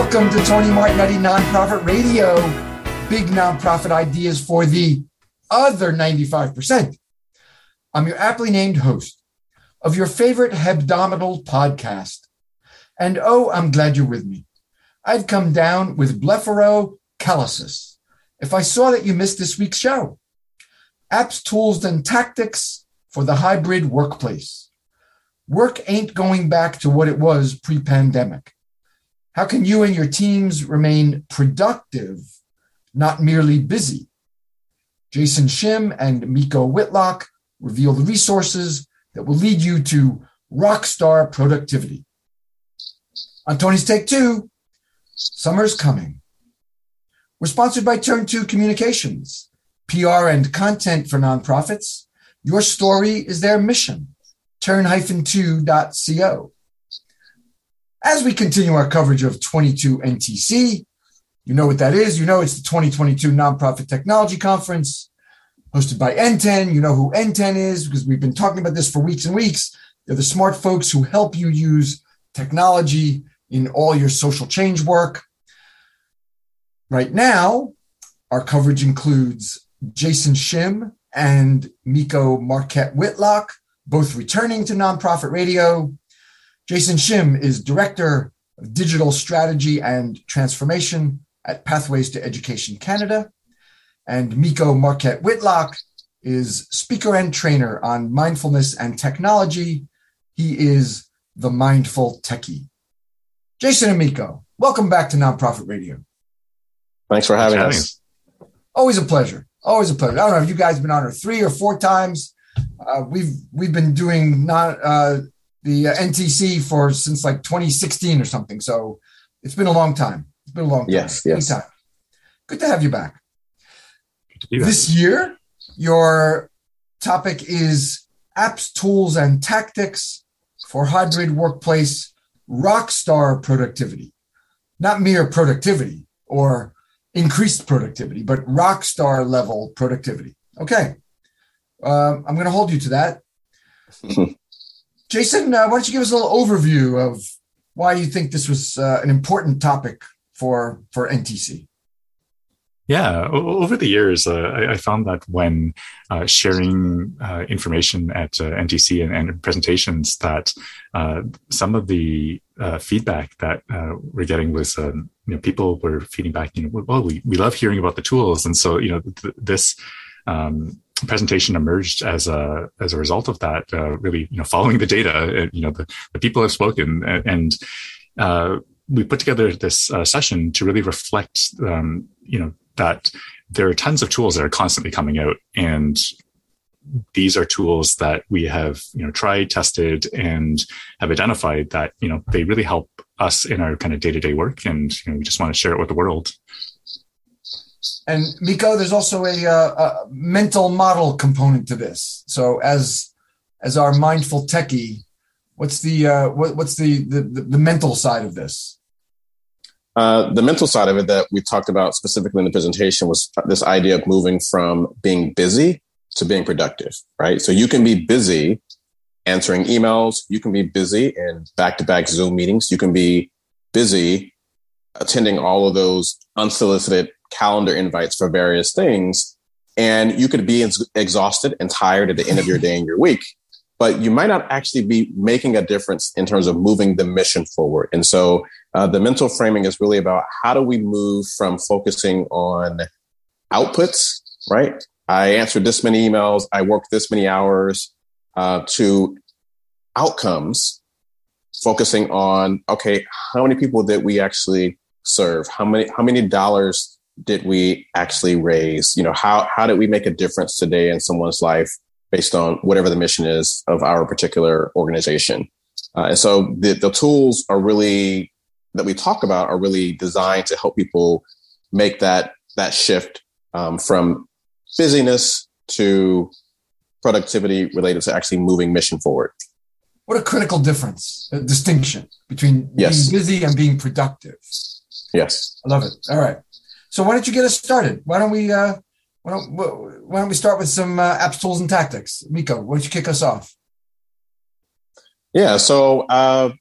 Welcome to Tony Martignetti Nonprofit Radio. Big nonprofit ideas for the other 95%. I'm your aptly named host of your favorite hebdomadal podcast. And oh, I'm glad you're with me. I'd come down with blepharochalasis if I saw that you missed this week's show. Apps, tools, and tactics for the hybrid workplace. Work ain't going back to what it was pre pandemic. How can you and your teams remain productive, not merely busy? Jason Shim and Miko Whitlock reveal the resources that will lead you to rockstar productivity. On Tony's Take Two, summer's coming. We're sponsored by Turn Two Communications, PR and content for nonprofits. Your story is their mission. Turn-2.co. As we continue our coverage of 22 NTC, you know what that is. You know it's the 2022 Nonprofit Technology Conference hosted by NTEN. You know who NTEN is because we've been talking about this for weeks and weeks. They're the smart folks who help you use technology in all your social change work. Right now, our coverage includes Jason Shim and Miko Marquette Whitlock, both returning to nonprofit radio. Jason Shim is Director of Digital Strategy and Transformation at Pathways to Education Canada. And Miko Marquette Whitlock is speaker and trainer on mindfulness and technology. He is the mindful techie. Jason and Miko, welcome back to Nonprofit Radio. Thanks for having Thanks us. Always a pleasure. Always a pleasure. I don't know if you guys have been on here three or four times. Uh, we've we've been doing not uh, the uh, NTC for since like 2016 or something. So it's been a long time. It's been a long time. Yes, yes. Anytime. Good to have you back. This year, your topic is apps, tools, and tactics for hybrid workplace rockstar productivity. Not mere productivity or increased productivity, but rockstar level productivity. Okay. Um, I'm going to hold you to that. Jason, uh, why don't you give us a little overview of why you think this was uh, an important topic for for NTC? Yeah, over the years, uh, I, I, found that when uh, sharing uh, information at uh, NTC and, and, presentations, that uh, some of the uh, feedback that we're getting was, um, you know, people were feeding back, you know, well, we, we love hearing about the tools, and so you know, th- this um, presentation emerged as a as a result of that. Uh, really, you know, following the data, uh, you know, the, the people have spoken, and, and we put together this session to really reflect, um, you know that there are tons of tools that are constantly coming out and these are tools that we have you know tried tested and have identified that you know they really help us in our kind of day-to-day work and you know we just want to share it with the world and miko there's also a, uh, a mental model component to this so as as our mindful techie what's the uh, what, what's the, the the mental side of this uh, the mental side of it that we talked about specifically in the presentation was this idea of moving from being busy to being productive, right? So you can be busy answering emails. You can be busy in back to back Zoom meetings. You can be busy attending all of those unsolicited calendar invites for various things. And you could be ex- exhausted and tired at the end of your day and your week but you might not actually be making a difference in terms of moving the mission forward. And so uh, the mental framing is really about how do we move from focusing on outputs, right? I answered this many emails, I worked this many hours, uh, to outcomes, focusing on okay, how many people did we actually serve? How many how many dollars did we actually raise? You know, how how did we make a difference today in someone's life? based on whatever the mission is of our particular organization. Uh, and so the, the tools are really that we talk about are really designed to help people make that that shift um, from busyness to productivity related to actually moving mission forward. What a critical difference, a distinction between yes. being busy and being productive. Yes. I love it. All right. So why don't you get us started? Why don't we uh, why don't, why don't we start with some uh, apps, tools, and tactics? Miko, why don't you kick us off? Yeah, so uh,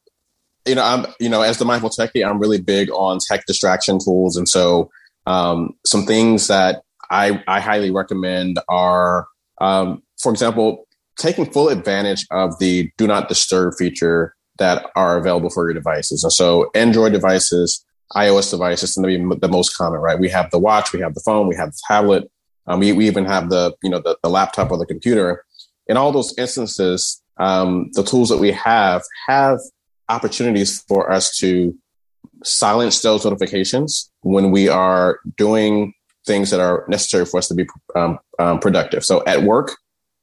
you know, I'm, you know, as the mindful techie, I'm really big on tech distraction tools. And so, um, some things that I, I highly recommend are, um, for example, taking full advantage of the do not disturb feature that are available for your devices. And so Android devices, iOS devices tend to be the most common, right? We have the watch, we have the phone, we have the tablet. Um, we, we even have the, you know, the, the laptop or the computer. In all those instances, um, the tools that we have have opportunities for us to silence those notifications when we are doing things that are necessary for us to be um, um, productive. So at work,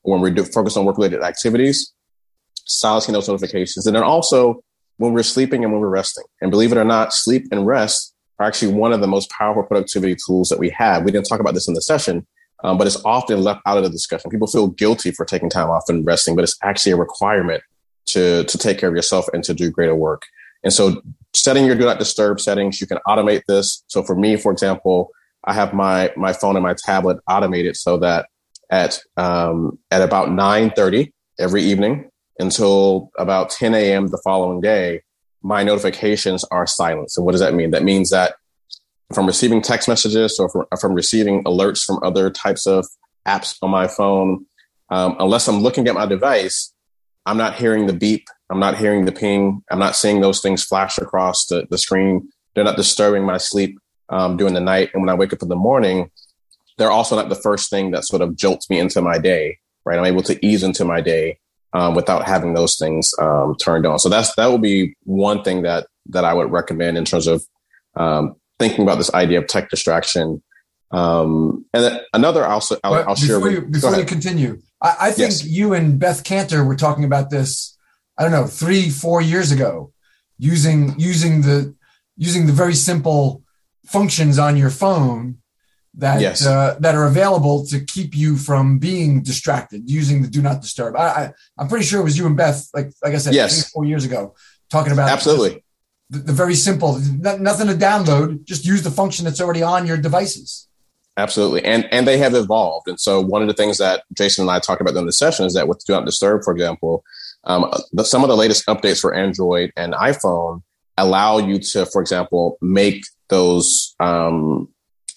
when we're do, focused on work related activities, silencing those notifications. And then also when we're sleeping and when we're resting. And believe it or not, sleep and rest are actually one of the most powerful productivity tools that we have. We didn't talk about this in the session, um, but it's often left out of the discussion. People feel guilty for taking time off and resting, but it's actually a requirement to, to take care of yourself and to do greater work. And so setting your do not disturb settings, you can automate this. So for me, for example, I have my, my phone and my tablet automated so that at, um, at about 930 every evening until about 10 a.m. the following day, my notifications are silenced. And what does that mean? That means that from receiving text messages or from, from receiving alerts from other types of apps on my phone, um, unless I'm looking at my device, I'm not hearing the beep. I'm not hearing the ping. I'm not seeing those things flash across the, the screen. They're not disturbing my sleep um, during the night. And when I wake up in the morning, they're also not the first thing that sort of jolts me into my day, right? I'm able to ease into my day um, without having those things um, turned on. So that's that would be one thing that that I would recommend in terms of um, thinking about this idea of tech distraction. Um, and another also I'll, I'll share. Before, you, before you continue, I, I think yes. you and Beth Kanter were talking about this. I don't know three four years ago, using using the using the very simple functions on your phone that yes. uh, that are available to keep you from being distracted using the do not disturb. I, I am pretty sure it was you and Beth, like like I said, yes. four years ago, talking about absolutely the, the, very simple, nothing to download, just use the function that's already on your devices. Absolutely, and and they have evolved. And so one of the things that Jason and I talked about in the session is that with do not disturb, for example, um, the, some of the latest updates for Android and iPhone allow you to, for example, make those um,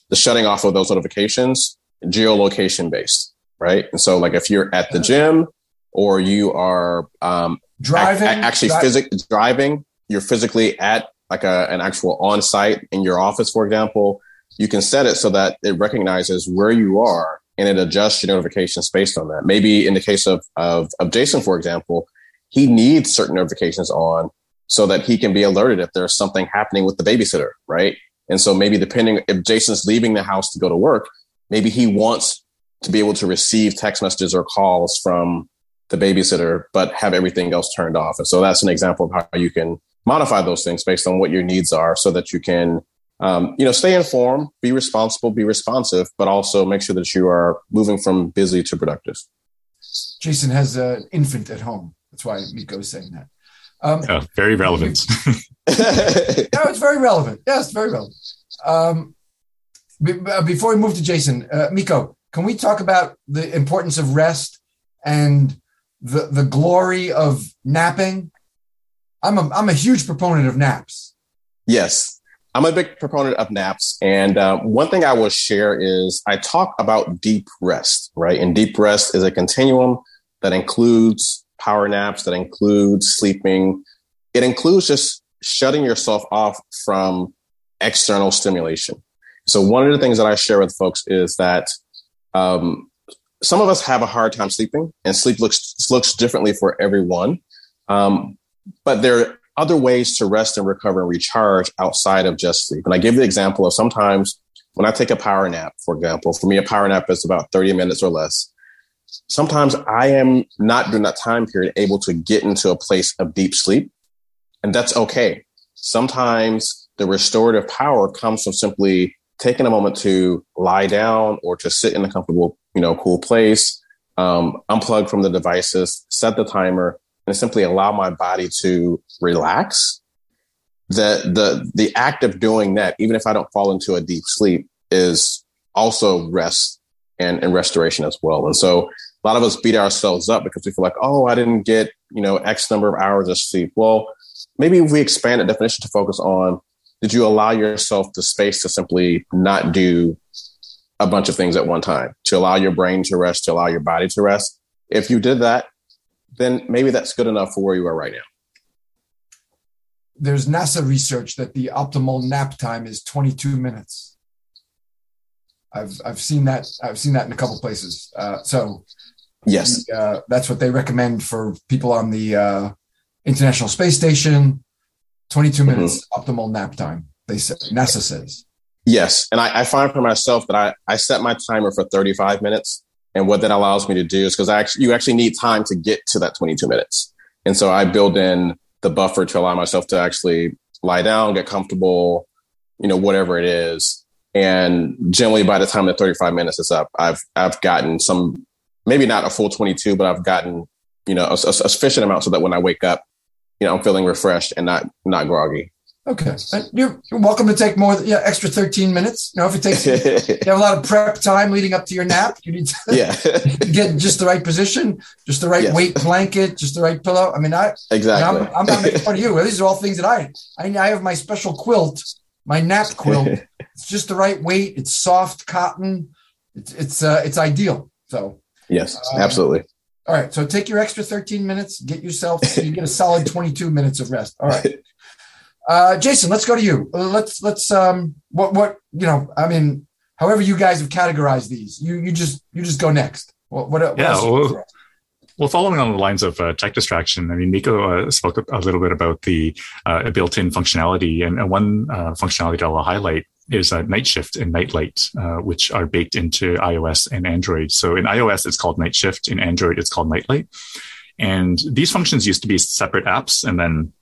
the shutting off of those notifications geolocation based, right? And so, like if you're at the gym or you are um, driving, a- actually dri- physically driving, you're physically at like a, an actual on site in your office, for example, you can set it so that it recognizes where you are and it adjusts your notifications based on that. Maybe in the case of, of, of Jason, for example, he needs certain notifications on so that he can be alerted if there's something happening with the babysitter, right? And so maybe depending if Jason's leaving the house to go to work, maybe he wants to be able to receive text messages or calls from the babysitter, but have everything else turned off. And so that's an example of how you can modify those things based on what your needs are so that you can, um, you know, stay informed, be responsible, be responsive, but also make sure that you are moving from busy to productive. Jason has an infant at home. That's why Miko is saying that. Um, yeah, very relevant. no, it's very relevant. Yes, very relevant. Um, uh, before we move to Jason, uh, Miko, can we talk about the importance of rest and the the glory of napping? I'm a I'm a huge proponent of naps. Yes, I'm a big proponent of naps, and uh, one thing I will share is I talk about deep rest. Right, and deep rest is a continuum that includes power naps, that includes sleeping. It includes just shutting yourself off from external stimulation. So one of the things that I share with folks is that um, some of us have a hard time sleeping, and sleep looks looks differently for everyone. Um, but there are other ways to rest and recover and recharge outside of just sleep. And I give the example of sometimes when I take a power nap, for example, for me, a power nap is about 30 minutes or less sometimes I am not during that time period able to get into a place of deep sleep. And that's okay. Sometimes the restorative power comes from simply taking a moment to lie down or to sit in a comfortable, you know, cool place, um, unplug from the devices, set the timer, and simply allow my body to relax. The the the act of doing that, even if I don't fall into a deep sleep, is also rest and, and restoration as well. And so a lot of us beat ourselves up because we feel like, oh, I didn't get, you know, X number of hours of sleep. Well, maybe if we expand the definition to focus on did you allow yourself the space to simply not do a bunch of things at one time, to allow your brain to rest, to allow your body to rest? If you did that, then maybe that's good enough for where you are right now. There's NASA research that the optimal nap time is 22 minutes. I've I've seen that I've seen that in a couple places. Uh, so yes, uh, that's what they recommend for people on the uh, International Space Station. 22 mm-hmm. minutes mm-hmm. optimal nap time. They say NASA says. Yes, and I, I, find for myself that I I set my timer for 35 minutes, and what that allows me to do is because I actually you actually need time to get to that 22 minutes, and so I build in the buffer to allow myself to actually lie down, get comfortable, you know, whatever it is. And generally, by the time the 35 minutes is up, I've I've gotten some, maybe not a full 22, but I've gotten you know a, a sufficient amount so that when I wake up, you know, I'm feeling refreshed and not not groggy. Okay, uh, you're, you're welcome to take more, yeah, extra 13 minutes. You know, if it takes, you have a lot of prep time leading up to your nap. You need to yeah. get just the right position, just the right yes. weight blanket, just the right pillow. I mean, I exactly. You know, I'm, I'm, not making fun of you. These are all things that I, I, I have my special quilt, my nap quilt. it's just the right weight. It's soft cotton. It's it's uh, it's ideal. So yes, um, absolutely. All right. So take your extra 13 minutes, get yourself, you get a solid 22 minutes of rest. All right. Uh, Jason, let's go to you. Uh, let's, let's, um, what, what, you know, I mean, however you guys have categorized these, you, you just, you just go next. What, what, yeah. Well, well, following on the lines of uh, tech distraction, I mean, Miko uh, spoke a little bit about the uh, built-in functionality, and, one uh, functionality that I'll highlight is a night shift and night light, uh, which are baked into iOS and Android. So in iOS, it's called night shift. In Android, it's called night light. And these functions used to be separate apps. And then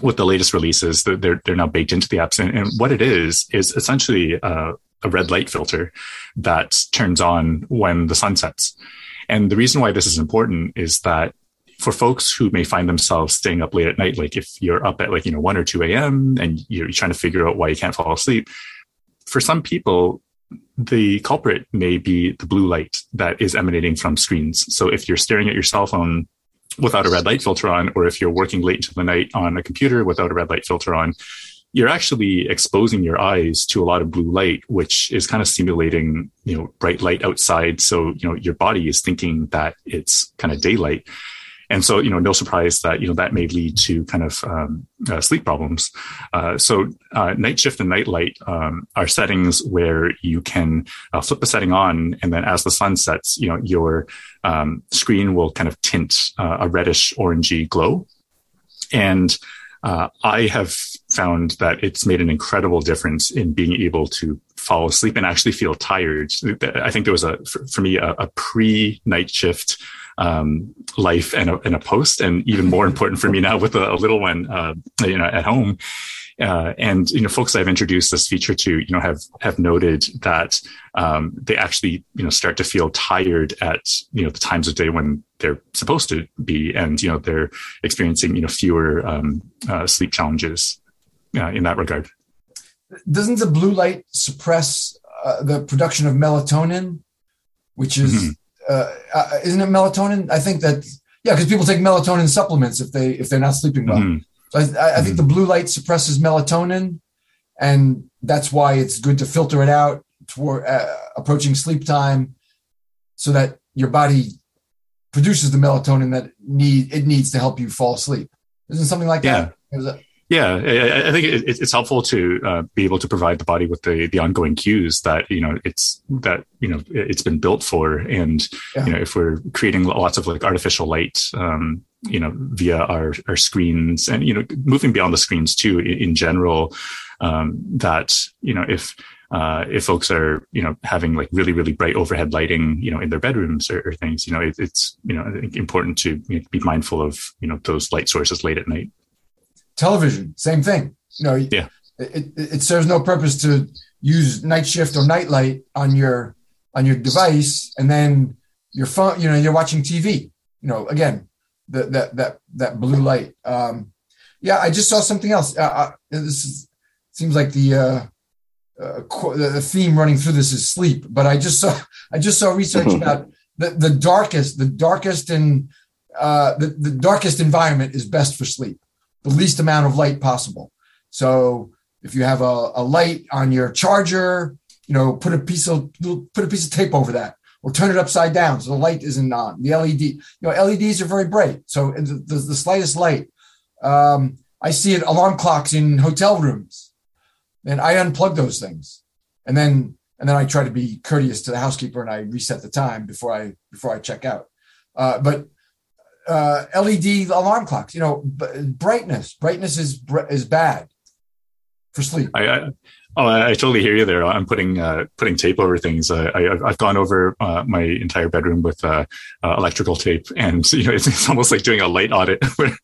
with the latest releases, they're, they're now baked into the apps. And, and what it is, is essentially uh, a red light filter that turns on when the sun sets. And the reason why this is important is that for folks who may find themselves staying up late at night, like if you're up at like, you know, 1 or 2 a.m. and you're trying to figure out why you can't fall asleep, for some people, the culprit may be the blue light that is emanating from screens. So if you're staring at your cell phone without a red light filter on, or if you're working late into the night on a computer without a red light filter on, you're actually exposing your eyes to a lot of blue light, which is kind of simulating, you know, bright light outside. So, you know, your body is thinking that it's kind of daylight. And so, you know, no surprise that, you know, that may lead to kind of um, uh, sleep problems. Uh, so uh, night shift and night light um, are settings where you can uh, flip the setting on. And then as the sun sets, you know, your um, screen will kind of tint uh, a reddish orangey glow. And uh, I have found that it's made an incredible difference in being able to fall asleep and actually feel tired. I think there was a, for, me, a, a pre night shift um, life and a, and a, post, and even more important for me now with a, a little one, uh, you know, at home. Uh, and you know, folks I've introduced this feature to, you know, have have noted that um, they actually, you know, start to feel tired at you know the times of day when they're supposed to be, and you know, they're experiencing you know fewer um, uh, sleep challenges uh, in that regard. Doesn't the blue light suppress uh, the production of melatonin, which is mm-hmm uh, uh, isn't it melatonin? I think that yeah, because people take melatonin supplements if they if they're not sleeping well. Mm-hmm. So I, I mm-hmm. think the blue light suppresses melatonin, and that's why it's good to filter it out toward uh, approaching sleep time, so that your body produces the melatonin that need it needs to help you fall asleep. Isn't something like yeah. that? Yeah, I, I think it, it's helpful to uh, be able to provide the body with the the ongoing cues that you know it's that you know it's been built for, and yeah. you know if we're creating lots of like artificial light, um, you know, via our our screens, and you know, moving beyond the screens too, in, in general, um, that you know if uh, if folks are you know having like really really bright overhead lighting you know in their bedrooms or, or things you know it, it's you know I think important to you know, be mindful of you know those light sources late at night television, same thing. You know, yeah. it, it, serves no purpose to use night shift or night light on your on your device and then your phone, you know, you're watching TV. You know, again, the, that that that blue light. Um, yeah, I just saw something else. Uh, uh, this is, seems like the uh, uh, the theme running through this is sleep, but I just saw I just saw research about the, the darkest the darkest and uh, the, the darkest environment is best for sleep the least amount of light possible. So if you have a, a light on your charger, you know, put a piece of put a piece of tape over that, or turn it upside down so the light isn't on. The LED, you know, LEDs are very bright, so the, the, the slightest light. Um, I see it alarm clocks in hotel rooms, and I unplug those things, and then and then I try to be courteous to the housekeeper and I reset the time before I before I check out. Uh, but uh, LED alarm clocks, you know, b- brightness, brightness is is bad for sleep. I, I, oh, I, totally hear you there. I'm putting uh, putting tape over things. Uh, I, have gone over uh, my entire bedroom with uh, uh, electrical tape, and you know, it's, it's, almost like doing a light audit where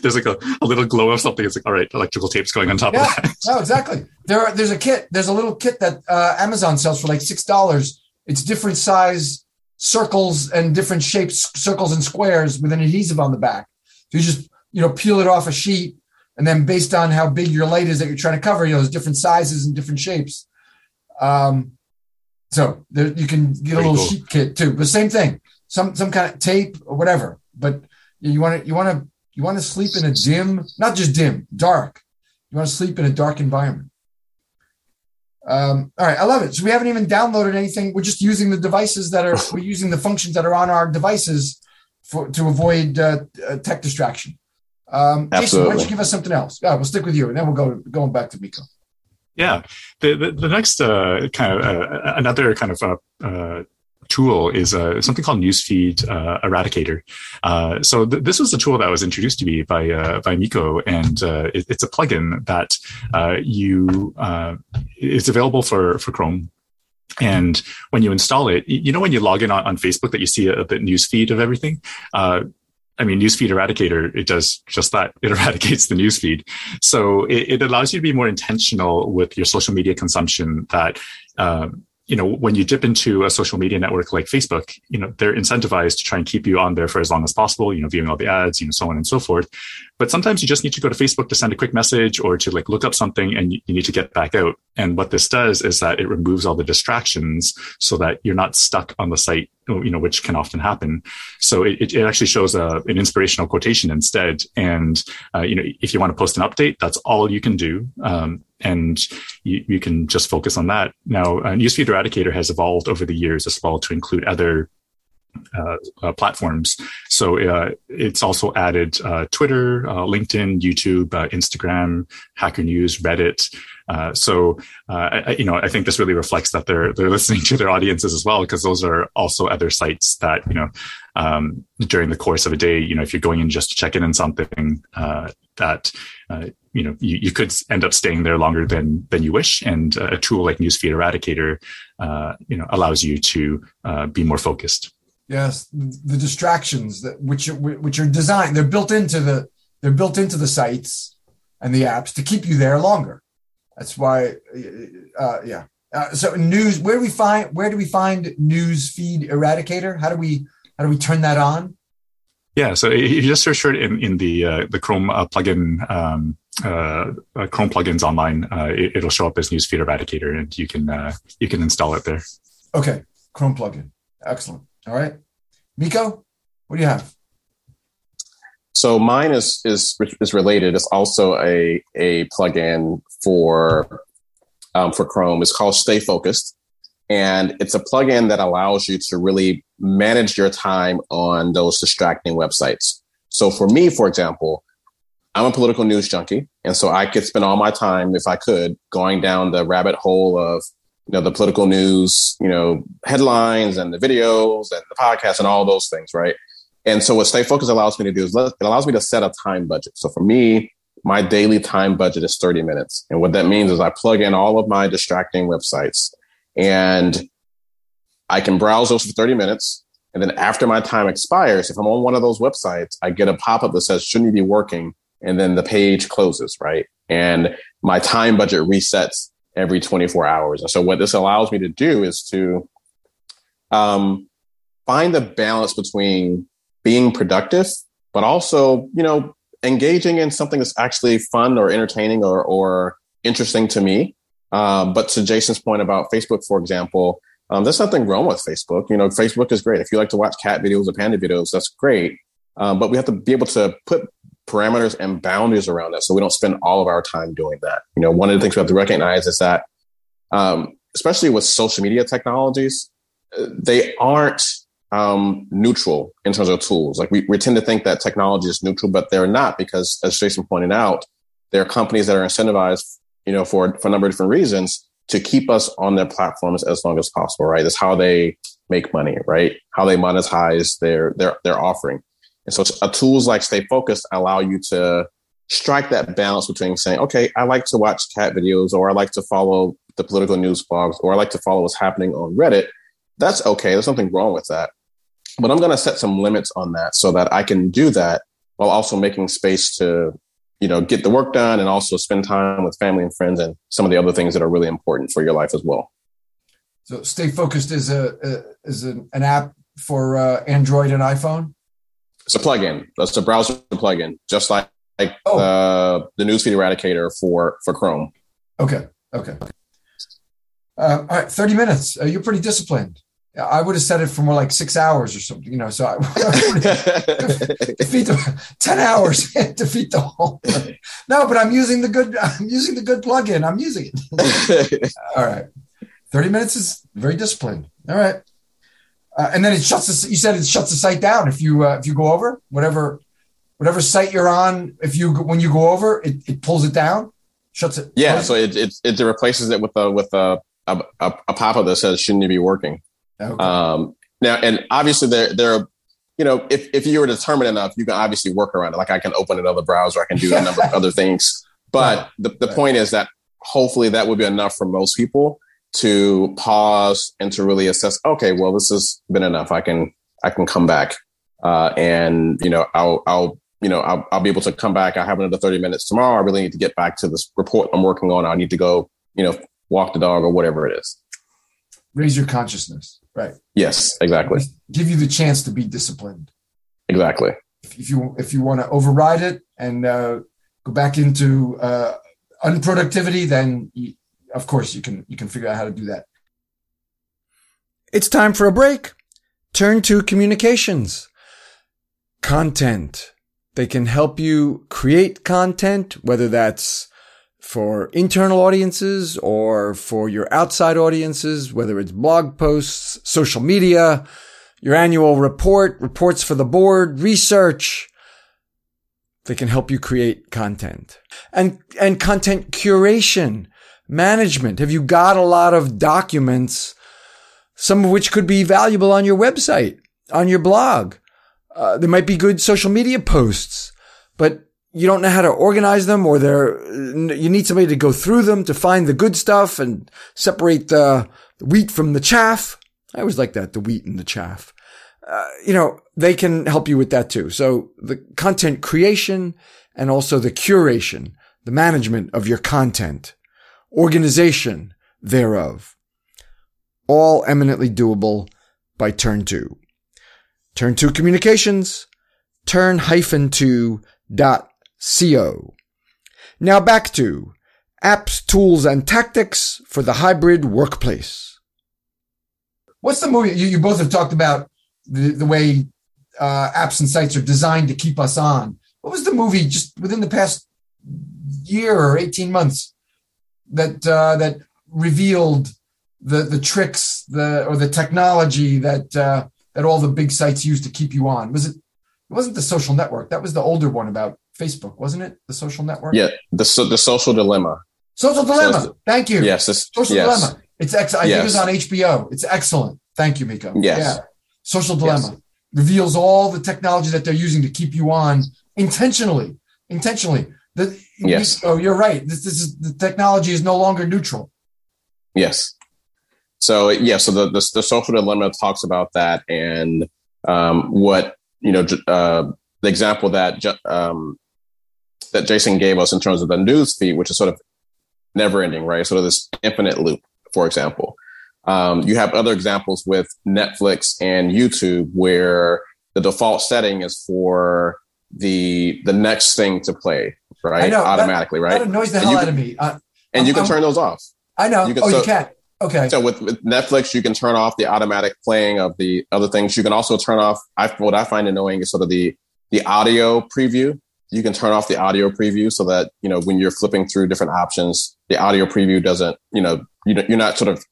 there's like a, a, little glow of something. It's like, all right, electrical tape's going on top yeah, of that. no, exactly. There, are, there's a kit. There's a little kit that uh, Amazon sells for like six dollars. It's different size circles and different shapes, circles and squares with an adhesive on the back. So you just you know peel it off a sheet and then based on how big your light is that you're trying to cover, you know, there's different sizes and different shapes. Um, so there, you can get a little cool. sheet kit too, but same thing, some some kind of tape or whatever. But you want to you want to you want to sleep in a dim, not just dim, dark. You want to sleep in a dark environment. Um, all right, I love it. So we haven't even downloaded anything. We're just using the devices that are we're using the functions that are on our devices for to avoid uh, uh, tech distraction. Um, Jason, why don't you give us something else? Yeah, we'll stick with you, and then we'll go going back to Miko. Yeah, the the, the next uh, kind of uh, another kind of uh, uh tool is uh, something called Newsfeed uh, Eradicator. Uh, so th- this was a tool that was introduced to me by uh, by Miko, and it, it's a plugin that you it's available for for Chrome. And when you install it, you know when you log in on, on Facebook that you see a, a news feed of everything. I mean, newsfeed eradicator, it does just that. It eradicates the newsfeed. So it, it, allows you to be more intentional with your social media consumption that, you know, when you dip into a social media network like Facebook, you know, they're incentivized to try and keep you on there for as long as possible, you know, viewing all the ads, you know, so on and so forth. But sometimes you just need to go to Facebook to send a quick message or to like look up something and you, need to get back out. And what this does is that it removes all the distractions so that you're not stuck on the site, you know, which can often happen. So it, it actually shows a, an inspirational quotation instead. And, uh, you know, if you want to post an update, that's all you can do. Um, and you, you, can just focus on that. Now, uh, Newsfeed Eradicator has evolved over the years as well to include other uh, uh, platforms. So uh, it's also added uh, Twitter, uh, LinkedIn, YouTube, Instagram, Hacker News, Reddit. Uh, so I, you know, I think this really reflects that they're they're listening to their audiences as well, because those are also other sites that you know um, during the course of a day, you know, if you're going in just to check in on something uh, that you know you, you could end up staying there longer than than you wish and a tool like newsfeed eradicator uh, you know allows you to uh, be more focused Yes, the distractions that which which are designed, they're built into the they're built into the sites and the apps to keep you there longer. That's why, uh, yeah. Uh, so news, where do we find where do we find news feed eradicator? How do we how do we turn that on? Yeah, so if you just search for it in in the uh, the Chrome uh, plugin um, uh, uh, Chrome plugins online, it, will show up as newsfeed eradicator, and you can you can install it there. Okay, Chrome plugin, excellent. All right. Miko, what do you have? So mine is is is related. It's also a a plugin for um, for Chrome. It's called Stay Focused, and it's a plugin that allows you to really manage your time on those distracting websites. So for me, for example, I'm a political news junkie, and so I could spend all my time, if I could, going down the rabbit hole of you know, the political news, you know, headlines and the videos and the podcast and all those things, right? And so what Stay Focused allows me to do is let, it allows me to set a time budget. So for me, my daily time budget is 30 minutes. And what that means is I plug in all of my distracting websites and I can browse those for 30 minutes. And then after my time expires, if I'm on one of those websites, I get a pop up that says, shouldn't you be working? And then the page closes, right? And my time budget resets every 24 hours. And so what this allows me to do is to um, find the balance between being productive, but also, you know, engaging in something that's actually fun or entertaining or, or interesting to me. Um, but to Jason's point about Facebook, for example, um, there's nothing wrong with Facebook. You know, Facebook is great. If you like to watch cat videos or panda videos, that's great. Um, but we have to be able to put parameters and boundaries around that so we don't spend all of our time doing that. You know, one of the things we have to recognize is that, um, especially with social media technologies, they aren't um, neutral in terms of tools. Like we, we tend to think that technology is neutral, but they're not because, as Jason pointed out, there are companies that are incentivized, you know, for, for a number of different reasons to keep us on their platforms as long as possible, right? That's how they make money, right? How they monetize their, their, their offering. And so uh, tools like Stay Focused allow you to strike that balance between saying, okay, I like to watch cat videos or I like to follow the political news blogs or I like to follow what's happening on Reddit. That's okay. There's nothing wrong with that. But I'm going to set some limits on that so that I can do that while also making space to, you know, get the work done and also spend time with family and friends and some of the other things that are really important for your life as well. So Stay Focused is a, is an, an app for uh, Android and iPhone. It's a plugin. That's a browser plugin, just like, like oh. uh, the newsfeed eradicator for for Chrome. Okay. Okay. Uh, all right, thirty minutes. Uh, you're pretty disciplined. I would have said it for more like six hours or something, you know. So I, defeat the ten hours to defeat the whole. Thing. No, but I'm using the good. I'm using the good plugin. I'm using it. All right, thirty minutes is very disciplined. All right, uh, and then it shuts. The, you said it shuts the site down if you uh, if you go over whatever whatever site you're on. If you when you go over, it, it pulls it down, shuts it. Yeah, so it, it it replaces it with a with a a, a, a pop up that says shouldn't you be working. Okay. Um, now, and obviously there, there are, you know, if, if you were determined enough, you can obviously work around it. Like I can open another browser, I can do a number of other things. But right. the, the right. point is that hopefully that would be enough for most people to pause and to really assess, okay, well, this has been enough. I can, I can come back. Uh, and, you know, I'll, I'll, you know, I'll, I'll be able to come back. I have another 30 minutes tomorrow. I really need to get back to this report I'm working on. I need to go, you know, walk the dog or whatever it is. Raise your consciousness. Right. Yes, exactly. Give you the chance to be disciplined. Exactly. If, if you if you want to override it and uh, go back into uh, unproductivity, then you, of course you can you can figure out how to do that. It's time for a break. Turn Two communications. Content. They can help you create content, whether that's for internal audiences or for your outside audiences, whether it's blog posts, social media, your annual report, reports for the board, research. They can help you create content and, and content curation, management. Have you got a lot of documents, some of which could be valuable on your website, on your blog? Uh, there might be good social media posts, but you don't know how to organize them or they're, you need somebody to go through them to find the good stuff and separate the wheat from the chaff. I always like that, the wheat and the chaff. Uh, you know, they can help you with that too. So the content creation and also the curation, the management of your content, organization thereof, all eminently doable by turn two. Turn two communications, turn hyphen two dot CO. Now back to apps, tools, and tactics for the hybrid workplace. What's the movie? You, you both have talked about the, the way uh, apps and sites are designed to keep us on. What was the movie just within the past year or 18 months that uh, that revealed the the tricks the or the technology that uh, that all the big sites use to keep you on? Was it? It wasn't the social network. That was the older one about Facebook, wasn't it? The social network. Yeah, the so, the social dilemma. Social dilemma. So Thank you. Yes, this, social yes. dilemma. It's ex- I yes. think it's on HBO. It's excellent. Thank you, Miko. Yes. Yeah. Social dilemma yes. reveals all the technology that they're using to keep you on intentionally. Intentionally. The, yes. Oh, you're right. This, this is the technology is no longer neutral. Yes. So yeah. So the the, the social dilemma talks about that and um, what you know. Uh, the example that um, that Jason gave us in terms of the news feed, which is sort of never ending, right? Sort of this infinite loop, for example. Um, you have other examples with Netflix and YouTube where the default setting is for the the next thing to play, right? Know, Automatically, that, right? That annoys the hell out of me. Uh, and I'm, you can I'm, turn those off. I know. You can, oh, so, you can. Okay. So with, with, Netflix, you can turn off the automatic playing of the other things. You can also turn off. I, what I find annoying is sort of the the audio preview you can turn off the audio preview so that you know when you're flipping through different options, the audio preview doesn't you know you you're not sort of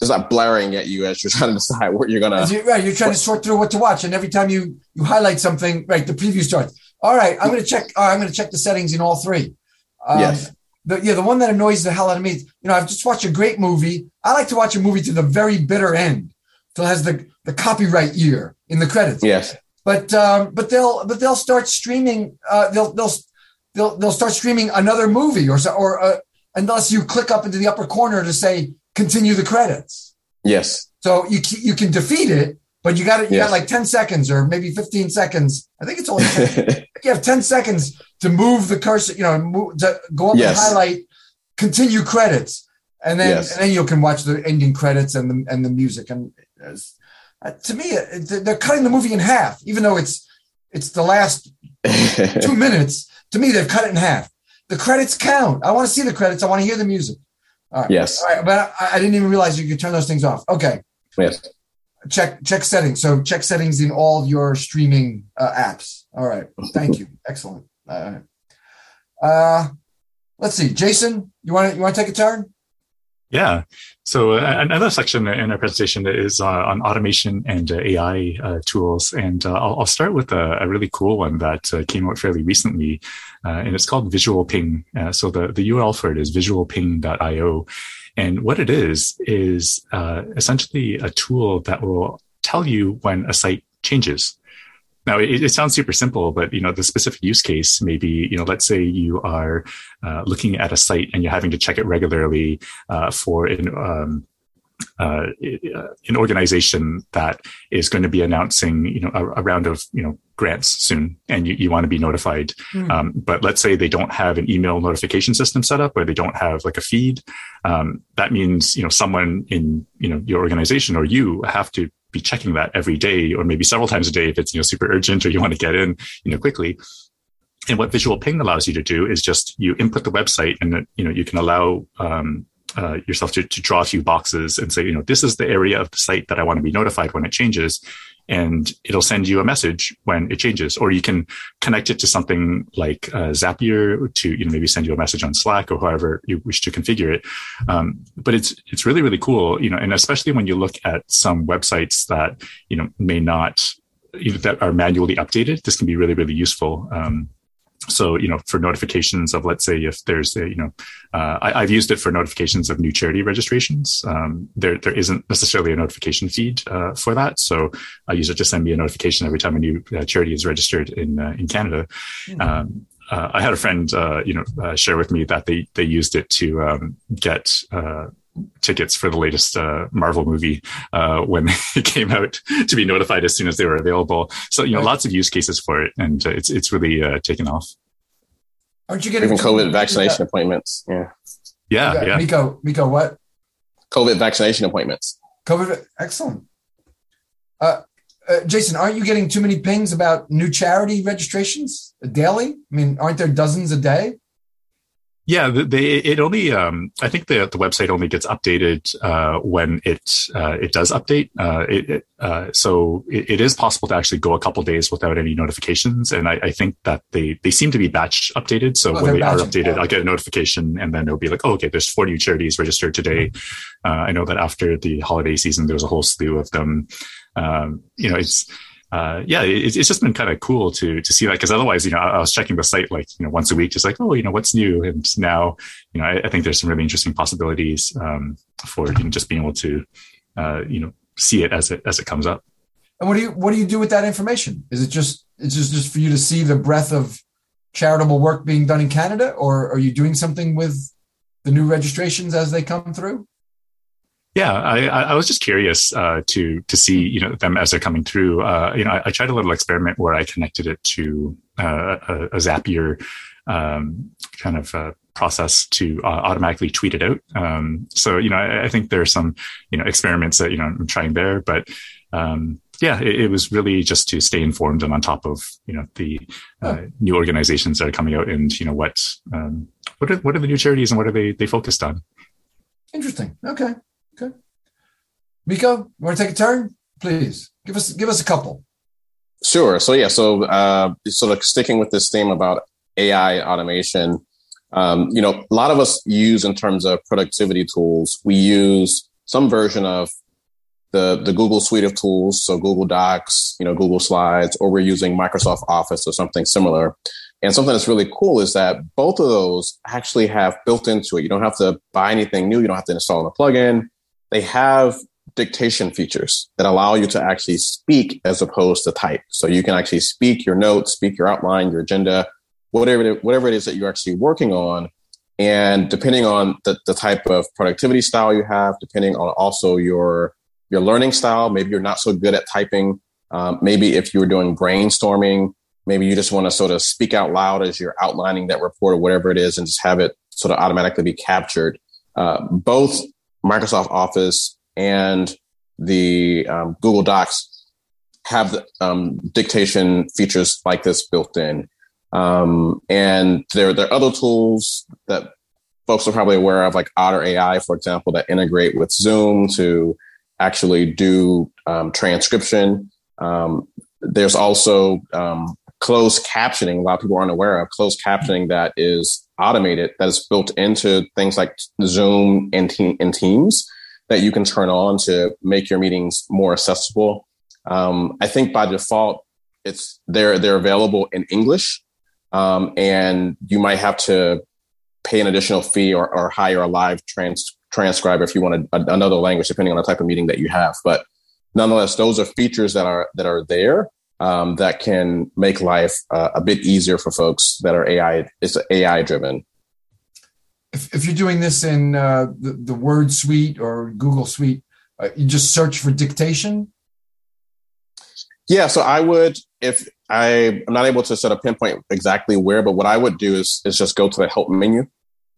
it's not blaring at you as you're trying to decide what you're gonna. You, right, you're trying to sort through what to watch, and every time you you highlight something, right, the preview starts. All right, I'm going to check. Uh, I'm going to check the settings in all three. Um, yes. The, yeah, the one that annoys the hell out of me. You know, I've just watched a great movie. I like to watch a movie to the very bitter end, till it has the the copyright year in the credits. Yes. But um, but they'll but they'll start streaming. Uh, they'll they'll they'll they'll start streaming another movie or so, or uh, unless you click up into the upper corner to say continue the credits. Yes. So you you can defeat it, but you got it. You yes. got like ten seconds or maybe fifteen seconds. I think it's only 10, you have ten seconds to move the cursor. You know, move, to go up yes. and highlight continue credits, and then yes. and then you can watch the ending credits and the and the music. And uh, to me, they're cutting the movie in half, even though it's it's the last two minutes. To me, they've cut it in half. The credits count. I want to see the credits. I want to hear the music. All right. Yes. All right, but I, I, didn't even realize you could turn those things off. Okay. Yes. Check check settings. So check settings in all your streaming uh, apps. All right. Thank you. Excellent. Uh, uh, let's see, Jason. You want to you want to take a turn? Yeah. So uh, another section in our presentation is uh, on automation and uh, AI uh, tools, and uh, I'll, I'll, start with a, a, really cool one that uh, came out fairly recently, and it's called Visual Ping. so the the URL for it is visualping.io, and what it is is essentially a tool that will tell you when a site changes. Now, it, it, sounds super simple, but you know the specific use case maybe you know let's say you are uh, looking at a site and you're having to check it regularly uh, for an um, uh, an organization that is going to be announcing you know a, a round of you know grants soon, and you, you want to be notified. Mm. Um, but let's say they don't have an email notification system set up, or they don't have like a feed. Um, that means you know someone in you know your organization or you have to be checking that every day or maybe several times a day if it's, you know, super urgent or you want to get in, you know, quickly. And what Visual Ping allows you to do is just you input the website and, you know, you can allow, um, uh, yourself to, to draw a few boxes and say, you know, this is the area of the site that I want to be notified when it changes and it'll send you a message when it changes. Or you can connect it to something like uh, Zapier to you know maybe send you a message on Slack or however you wish to configure it. Um, but it's it's really really cool, you know, and especially when you look at some websites that you know may not that are manually updated, this can be really really useful. Um, so you know for notifications of let's say if there's a, you know uh, I, have used it for notifications of new charity registrations um, there there isn't necessarily a notification feed uh, for that so i use it to send me a notification every time a new uh, charity is registered in uh, in canada mm-hmm. um, uh, I had a friend, uh, you know, share with me that they they used it to um, get tickets for the latest uh, Marvel movie uh, when it came out to be notified as soon as they were available. So you know, lots of use cases for it, and uh, it's it's really uh, taken off. Aren't you getting even COVID vaccination appointments? Yeah, yeah, yeah. Miko, Miko, what? COVID vaccination appointments. COVID, excellent. Uh, uh, Jason, aren't you getting too many pings about new charity registrations daily? I mean, aren't there dozens a day? Yeah, they, it only. Um, I think the the website only gets updated uh, when it uh, it does update. Uh, it, it uh, so it, it is possible to actually go a couple days without any notifications, and I, I, think that they they seem to be batch updated. So oh, when they are updated, I'll get a notification, and then it'll be like, oh, okay, there's four new charities registered today. Mm-hmm. Uh, I know that after the holiday season, there was a whole slew of them. Um, you know, it's uh, yeah, it, it's just been kind of cool to to see that because otherwise, you know, I, I, was checking the site like you know once a week, just like oh, you know, what's new, and now, you know, I, I think there's some really interesting possibilities um, for you know, just being able to, uh, you know, see it as it as it comes up. And what do you what do you do with that information? Is it just it's just just for you to see the breadth of charitable work being done in Canada, or are you doing something with the new registrations as they come through? Yeah, I, I was just curious uh, to to see you know them as they're coming through. Uh, you know, I, I, tried a little experiment where I connected it to uh, a, a, Zapier um, kind of uh, process to uh, automatically tweet it out. Um, so you know, I, I, think there are some you know experiments that you know I'm trying there, but um, yeah, it, it, was really just to stay informed and on top of you know the uh, new organizations that are coming out and you know what um, what are what are the new charities and what are they they focused on. Interesting. Okay. Miko, you want to take a turn? Please give us give us a couple. Sure. So yeah. So uh, sort of sticking with this theme about AI automation, um, you know, a lot of us use in terms of productivity tools. We use some version of the the Google suite of tools, so Google Docs, you know, Google Slides, or we're using Microsoft Office or something similar. And something that's really cool is that both of those actually have built into it. You don't have to buy anything new. You don't have to install a plugin. They have dictation features that allow you to actually speak as opposed to type. So you can actually speak your notes, speak your outline, your agenda, whatever it, whatever it is that you're actually working on. And depending on the, the type of productivity style you have, depending on also your your learning style, maybe you're not so good at typing. Um, maybe if you're doing brainstorming, maybe you just want to sort of speak out loud as you're outlining that report or whatever it is, and just have it sort of automatically be captured. Uh, both Microsoft Office and the um, Google Docs have um, dictation features like this built in. Um, and there, there are other tools that folks are probably aware of, like Otter AI, for example, that integrate with Zoom to actually do um, transcription. Um, there's also um, closed captioning. A lot of people aren't aware of closed captioning that is automated, that is built into things like Zoom and, te- and Teams that you can turn on to make your meetings more accessible. Um, I think by default, it's they're they're available in English, um, and you might have to pay an additional fee or, or hire a live trans transcriber if you want a, a, another language, depending on the type of meeting that you have. But nonetheless, those are features that are that are there um, that can make life uh, a bit easier for folks that are AI. It's AI driven if, if you're doing this in uh, the, the Word suite or Google suite, uh, you just search for dictation? Yeah, so I would, if I, I'm not able to sort of pinpoint exactly where, but what I would do is, is just go to the help menu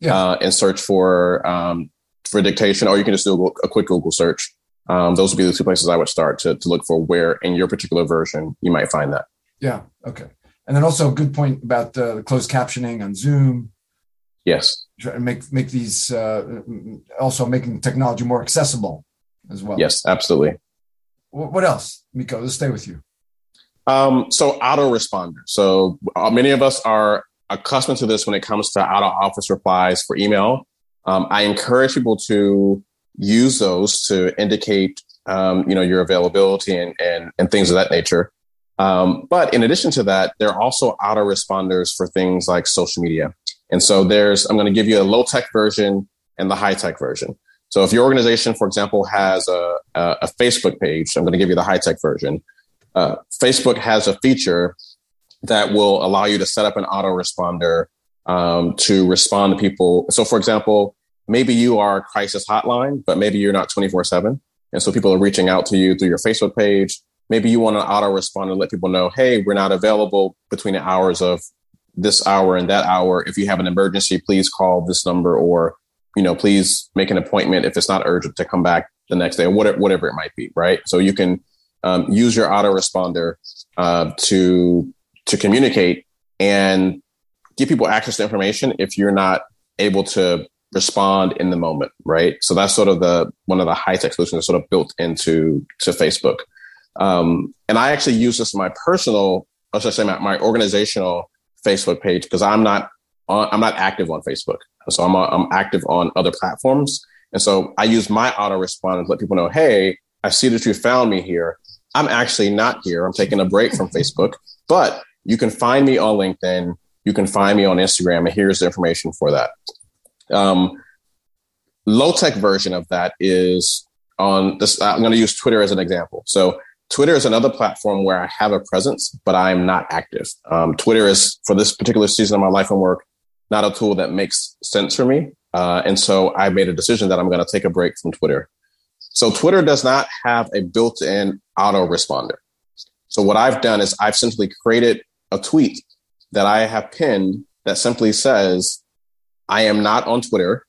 yeah. uh, and search for, um, for dictation, or you can just do a, a quick Google search. Um, those would be the two places I would start to, to look for where in your particular version you might find that. Yeah. Okay. And then also a good point about uh, the closed captioning on Zoom. Yes make make these uh, also making technology more accessible as well. Yes, absolutely. What else, Miko? Let's stay with you. Um, so autoresponder. So uh, many of us are accustomed to this when it comes to out of office replies for email. Um, I encourage people to use those to indicate, um, you know, your availability and, and, and things of that nature. Um, but in addition to that, there are also autoresponders for things like social media. And so there's, I'm going to give you a low tech version and the high tech version. So if your organization, for example, has a, a, a Facebook page, I'm going to give you the high tech version. Uh, Facebook has a feature that will allow you to set up an autoresponder um, to respond to people. So, for example, maybe you are a crisis hotline, but maybe you're not 24 7. And so people are reaching out to you through your Facebook page. Maybe you want to autorespond and let people know, hey, we're not available between the hours of this hour and that hour. If you have an emergency, please call this number or, you know, please make an appointment if it's not urgent to come back the next day or whatever, whatever it might be. Right. So you can um, use your autoresponder uh, to, to communicate and give people access to information if you're not able to respond in the moment. Right. So that's sort of the, one of the high tech solutions that's sort of built into, to Facebook. Um, and I actually use this in my personal, I should say my, my organizational Facebook page because I'm not on, I'm not active on Facebook. So I'm, I'm active on other platforms. And so I use my autoresponder to let people know, Hey, I see that you found me here. I'm actually not here. I'm taking a break from Facebook, but you can find me on LinkedIn. You can find me on Instagram. And here's the information for that. Um, low tech version of that is on this. I'm going to use Twitter as an example. So Twitter is another platform where I have a presence, but I'm not active. Um, Twitter is, for this particular season of my life and work, not a tool that makes sense for me. Uh, and so I made a decision that I'm going to take a break from Twitter. So Twitter does not have a built-in autoresponder. So what I've done is I've simply created a tweet that I have pinned that simply says, I am not on Twitter.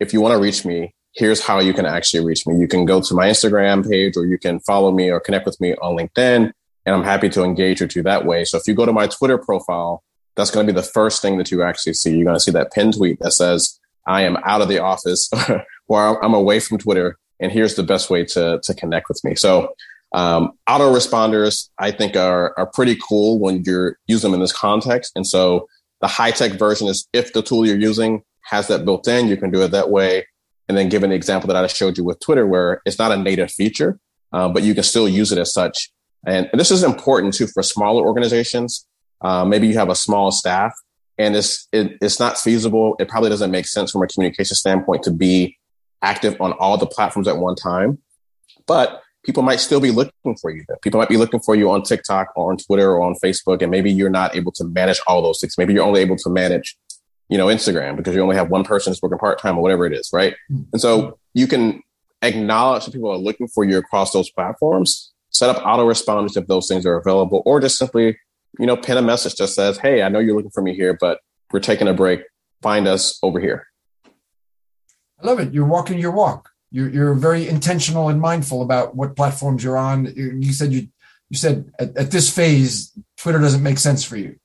If you want to reach me, here's how you can actually reach me. You can go to my Instagram page or you can follow me or connect with me on LinkedIn. And I'm happy to engage with you that way. So if you go to my Twitter profile, that's going to be the first thing that you actually see. You're going to see that pinned tweet that says, I am out of the office or I'm away from Twitter. And here's the best way to, to connect with me. So Um, autoresponders, I think, are are pretty cool when you're using them in this context. And so the high tech version is if the tool you're using has that built in, you can do it that way. And then give an example that I showed you with Twitter, where it's not a native feature, uh, but you can still use it as such. And, and this is important too for smaller organizations. Uh, maybe you have a small staff and it's it, it's not feasible. It probably doesn't make sense from a communication standpoint to be active on all the platforms at one time. But people might still be looking for you. People might be looking for you on TikTok or on Twitter or on Facebook, and maybe you're not able to manage all those things. Maybe you're only able to manage, you know, Instagram because you only have one person that's working part time or whatever it is, right? And so you can acknowledge that people are looking for you across those platforms. Set up autoresponders if those things are available, or just simply, you know, pin a message that says, "Hey, I know you're looking for me here, but we're taking a break. Find us over here." I love it. You're walking your walk you're, you're very intentional and mindful about what platforms you're on. You said you you said at, at this phase, Twitter doesn't make sense for you.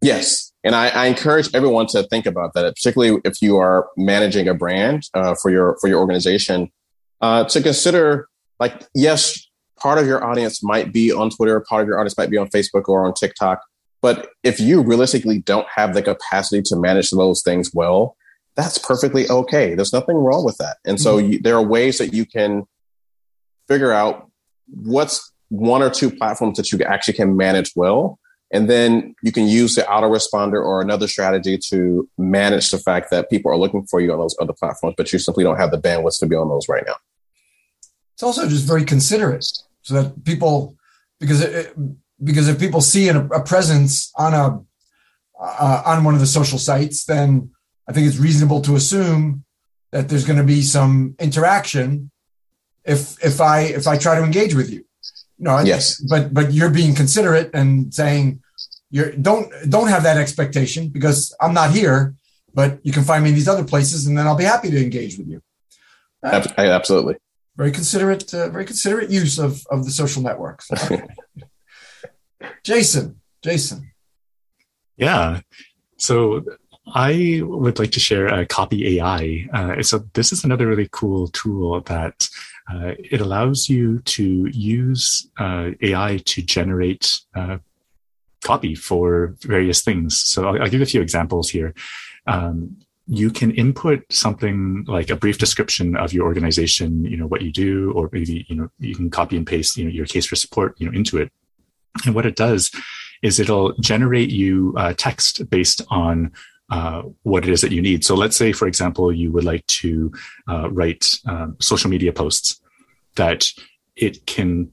Yes, and I, I, encourage everyone to think about that, particularly if you are managing a brand uh, for your for your organization, uh, to consider like yes, part of your audience might be on Twitter, part of your audience might be on Facebook or on TikTok, but if you realistically don't have the capacity to manage those things well, that's perfectly okay. There's nothing wrong with that. And so mm-hmm. you, there are ways that you can figure out what's one or two platforms that you actually can manage well. And then you can use the autoresponder or another strategy to manage the fact that people are looking for you on those other platforms, but you simply don't have the bandwidth to be on those right now. It's also just very considerate so that people, because it, because if people see a, a presence on a uh, on one of the social sites, then I think it's reasonable to assume that there's going to be some interaction if if I if I try to engage with you. No, yes, but but you're being considerate and saying you don't don't have that expectation because I'm not here, but you can find me in these other places, and then I'll be happy to engage with you. Uh, Absolutely, very considerate, uh, very considerate use of of the social networks. Jason, Jason, yeah. So I would like to share a Copy AI. Uh, so this is another really cool tool that uh, it allows you to use uh, AI to generate uh, copy for various things. So I'll, I'll, give a few examples here. Um, you can input something like a brief description of your organization, you know, what you do, or maybe, you know, you can copy and paste, you know, your case for support, you know, into it. And what it does is it'll generate you uh, text based on uh, what it is that you need. So let's say, for example, you would like to uh, write um, social media posts that it can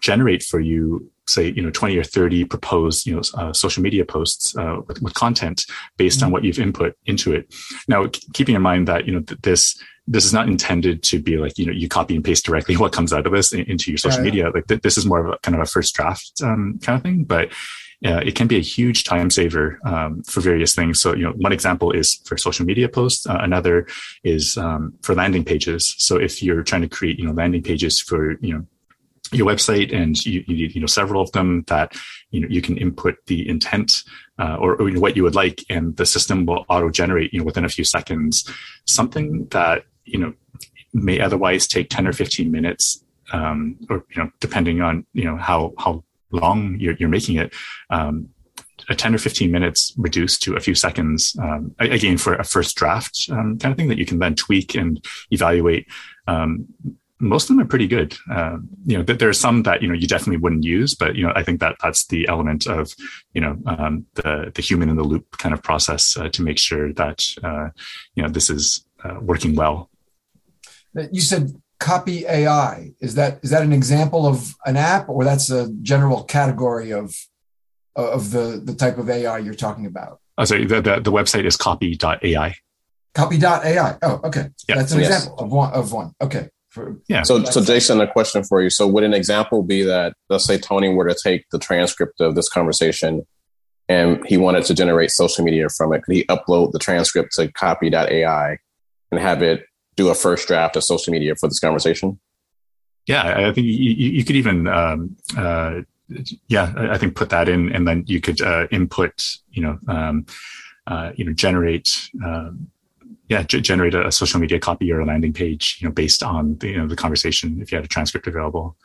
generate for you say you know 20 or 30 proposed you know uh, social media posts uh, with, with, content based mm-hmm. on what you've input into it now keeping in mind that you know th- this this is not intended to be like you know you copy and paste directly what comes out of this into your social yeah, media like th- this is more of a kind of a first draft um, kind of thing but uh, it can be a huge time saver um, for various things. So, you know, one example is for social media posts. Uh, another is um, for landing pages. So, if you're trying to create, you know, landing pages for, you know, your website and you, you need, you know, several of them that, you know, you can input the intent uh, or, or you know, what you would like, and the system will auto generate, you know, within a few seconds, something that, you know, may otherwise take 10 or 15 minutes um, or you know depending on you know how how long you're, you're making it, um, a 10 or 15 minutes reduced to a few seconds, um, again, for a first draft um, kind of thing that you can then tweak and evaluate. Um, most of them are pretty good. Uh, you know, there are some that, you know, you definitely wouldn't use, but, you know, I think that that's the element of, you know, um, the, the human in the loop kind of process uh, to make sure that, uh, you know, this is uh, working well. You said copy AI is that is that an example of an app or that's a general category of of the the type of AI you're talking about? Oh, sorry, the, the, the website is copy.ai. Copy.ai. Oh, okay. Yeah. That's an yes. example of one of one. Okay. For, yeah. So, so Jason, a question for you. So, would an example be that, let's say Tony were to take the transcript of this conversation and he wanted to generate social media from it? Could he upload the transcript to copy.ai and have it do a first draft of social media for this conversation? Yeah, I think you, you could even, um, uh, yeah, I think put that in, and then you could uh, input, you know, um, uh, you know, generate um, yeah, g- generate a, social media copy or a landing page, you know, based on the, you know, the conversation if you had a transcript available.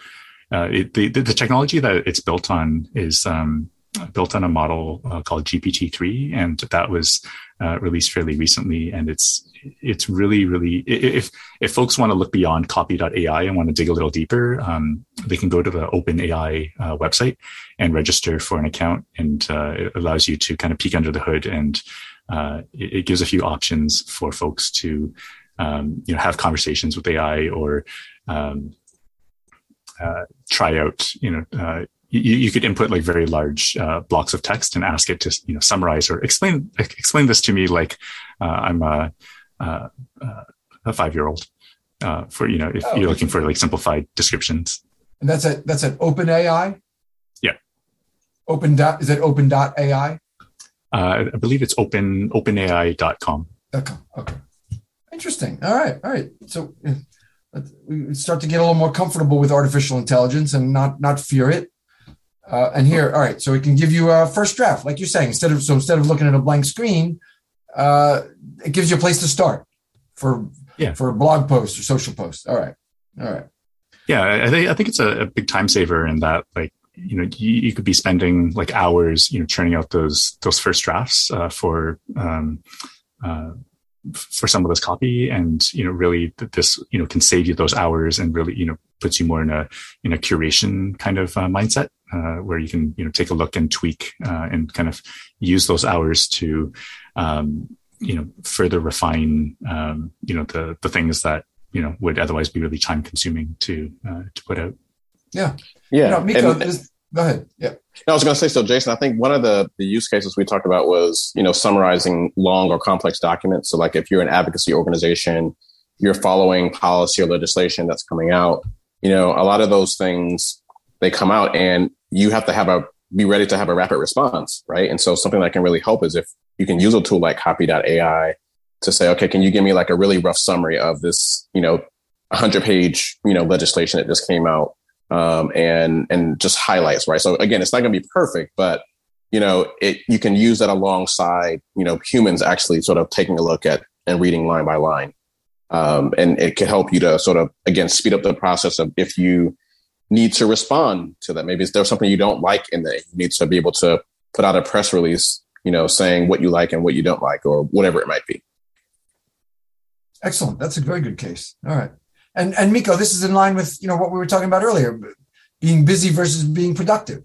Uh, it, the, the technology that it's built on is um, built on a model uh, called GPT-3, and that was uh, released fairly recently. And it's it's really, really if if folks want to look beyond copy.ai and want to dig a little deeper, um, they can go to the OpenAI uh, website and register for an account, and uh, it allows you to kind of peek under the hood and uh, it, it, gives a few options for folks to um, you know have conversations with AI or um, uh, try out you know uh, you, you, could input like very large uh, blocks of text and ask it to you know summarize or explain explain this to me like uh, I'm a a five year old for you know if oh, you're looking for like simplified descriptions. And that's at that's at OpenAI. Yeah. Open dot is it Open dot AI? Uh, I believe it's open openai.com. Okay. Okay. Interesting. All right. All right. So we start to get a little more comfortable with artificial intelligence and not not fear it. Uh, and here, all right. So it can give you a first draft, like you're saying. Instead of so instead of looking at a blank screen, uh, it gives you a place to start for yeah. for a blog post or social post. All right. All right. Yeah, I think I think it's a, a big time saver in that like you know you, you, could be spending like hours you know churning out those those first drafts uh, for um, uh, for some of this copy and you know really this you know can save you those hours and really you know puts you more in a in a curation kind of uh, mindset uh, where you can you know take a look and tweak uh, and kind of use those hours to um, you know further refine um, you know the the things that you know would otherwise be really time consuming to uh, to put out yeah yeah. You know, Miko, and, this, go ahead. Yeah. I was going to say, so Jason, I think one of the, the use cases we talked about was, you know, summarizing long or complex documents. So like if you're an advocacy organization, you're following policy or legislation that's coming out, you know, a lot of those things, they come out and you have to have a, be ready to have a rapid response, right? And so something that can really help is if you can use a tool like copy.ai to say, okay, can you give me like a really rough summary of this, you know, 100 page, you know, legislation that just came out um, and and just highlights, right? So again, it's not going to be perfect, but you know, it you can use that alongside you know humans actually sort of taking a look at and reading line by line, um, and it can help you to sort of again speed up the process of if you need to respond to that. Maybe there's something you don't like in there. You need to be able to put out a press release, you know, saying what you like and what you don't like, or whatever it might be. Excellent. That's a very good case. All right. And and Miko, this is in line with you know what we were talking about earlier, being busy versus being productive.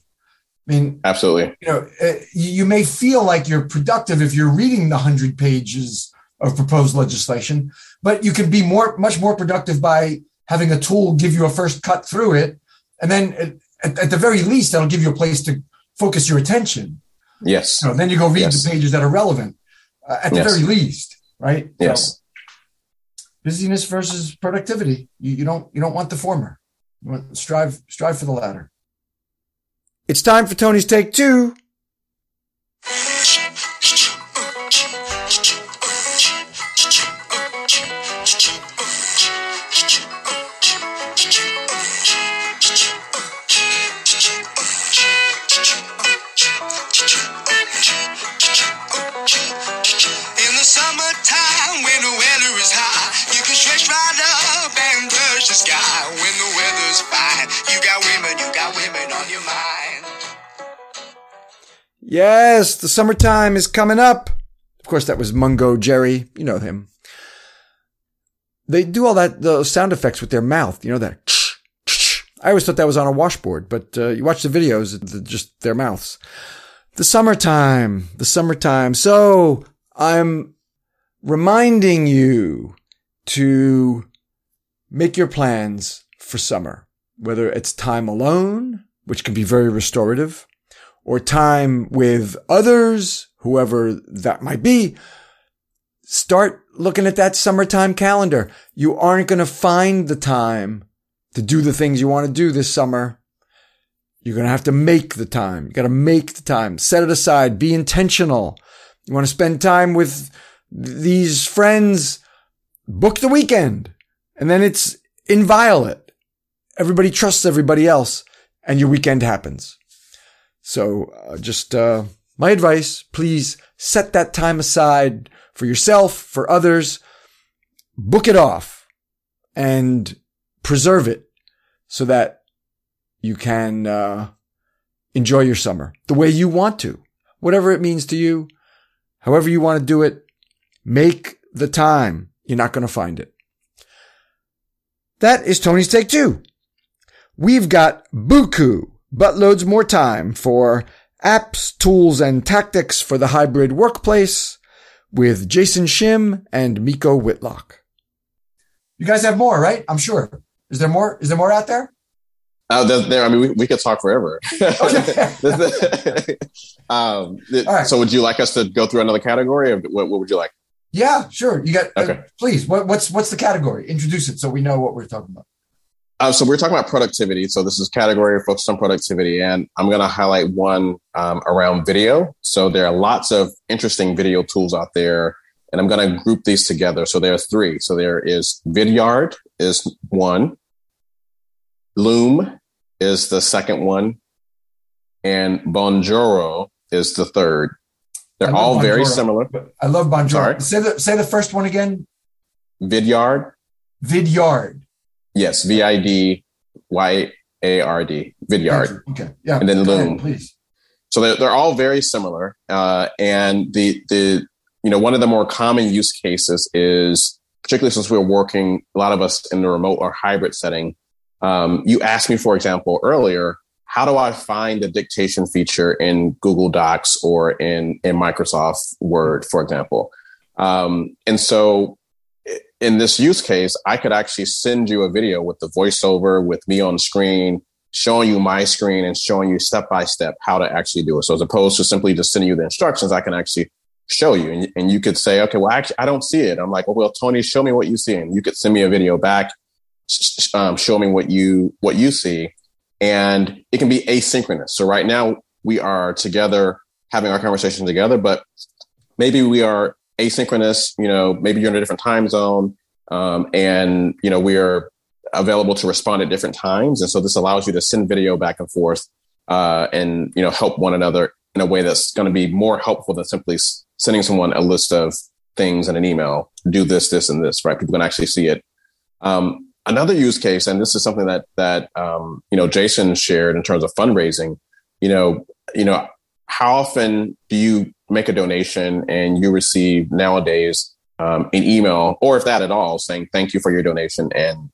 I mean, absolutely. You know, uh, you may feel like you're productive if you're reading the hundred pages of proposed legislation, but you can be more, much more productive by having a tool give you a first cut through it, and then at, at the very least, that'll give you a place to focus your attention. Yes. So then you go read yes. the pages that are relevant, uh, at the yes. very least, right? Yes. So, busyness versus productivity. You, you don't you don't want the former. You want strive strive for the latter. It's time for Tony's take two. Yes, the summertime is coming up. Of course, that was Mungo Jerry. You know him. They do all that, those sound effects with their mouth. You know that. I always thought that was on a washboard, but uh, you watch the videos, just their mouths. The summertime, the summertime. So I'm reminding you to make your plans for summer, whether it's time alone, which can be very restorative, or time with others, whoever that might be, start looking at that summertime calendar. You aren't going to find the time to do the things you want to do this summer. You're going to have to make the time. You got to make the time, set it aside, be intentional. You want to spend time with these friends, book the weekend and then it's inviolate. Everybody trusts everybody else and your weekend happens. So uh, just uh, my advice, please set that time aside for yourself, for others, book it off and preserve it so that you can uh, enjoy your summer the way you want to, whatever it means to you, however you want to do it. Make the time. You're not going to find it. That is Tony's take two. We've got Buku, but loads more time for apps, tools, and tactics for the hybrid workplace with Jason Shim and Miko Whitlock. You guys have more, right? I'm sure. Is there more? Is there more out there? Uh, there, there, I mean, we, we could talk forever. um, right. So, would you like us to go through another category, or what, what would you like? Yeah, sure. You got. Uh, okay. Uh, please. What, what's what's the category? Introduce it so we know what we're talking about. Uh, so we're talking about productivity. So this is category focused on productivity, and I'm going to highlight one um, around video. So there are lots of interesting video tools out there, and I'm going to group these together. So there are three. So there is Vidyard is one, Loom is the second one, and Bonjoro is the third. They're all Bonjoro, very similar. I love Bonjoro. Sorry. Say the say the first one again. Vidyard. Vidyard. Yes, V I D Y A R D. Vidyard. Okay. Yeah. And then Loom. Ahead, please. So they're, they're all very similar. Uh, and the the you know one of the more common use cases is particularly since we're working a lot of us in the remote or hybrid setting. Um, you asked me, for example, earlier, how do I find the dictation feature in Google Docs or in, in Microsoft Word, for example? Um, and so in this use case, I could actually send you a video with the voiceover with me on screen, showing you my screen and showing you step by step how to actually do it. So as opposed to simply just sending you the instructions, I can actually show you and, and you could say, okay, well, actually, I don't see it. I'm like, well, well, Tony, show me what you see. And you could send me a video back, um, show me what you, what you see and it can be asynchronous. So right now we are together having our conversation together, but maybe we are asynchronous. You know, maybe you're in a different time zone, um, and you know we are available to respond at different times, and so this allows you to send video back and forth uh, and you know help one another in a way that's going to be more helpful than simply sending someone a list of things in an email. Do this, this, and this. Right? People can actually see it. Um, another use case, and this is something that that um, you know Jason shared in terms of fundraising. You know, you know, how often do you make a donation and you receive nowadays um, an email, or if that at all, saying thank you for your donation, and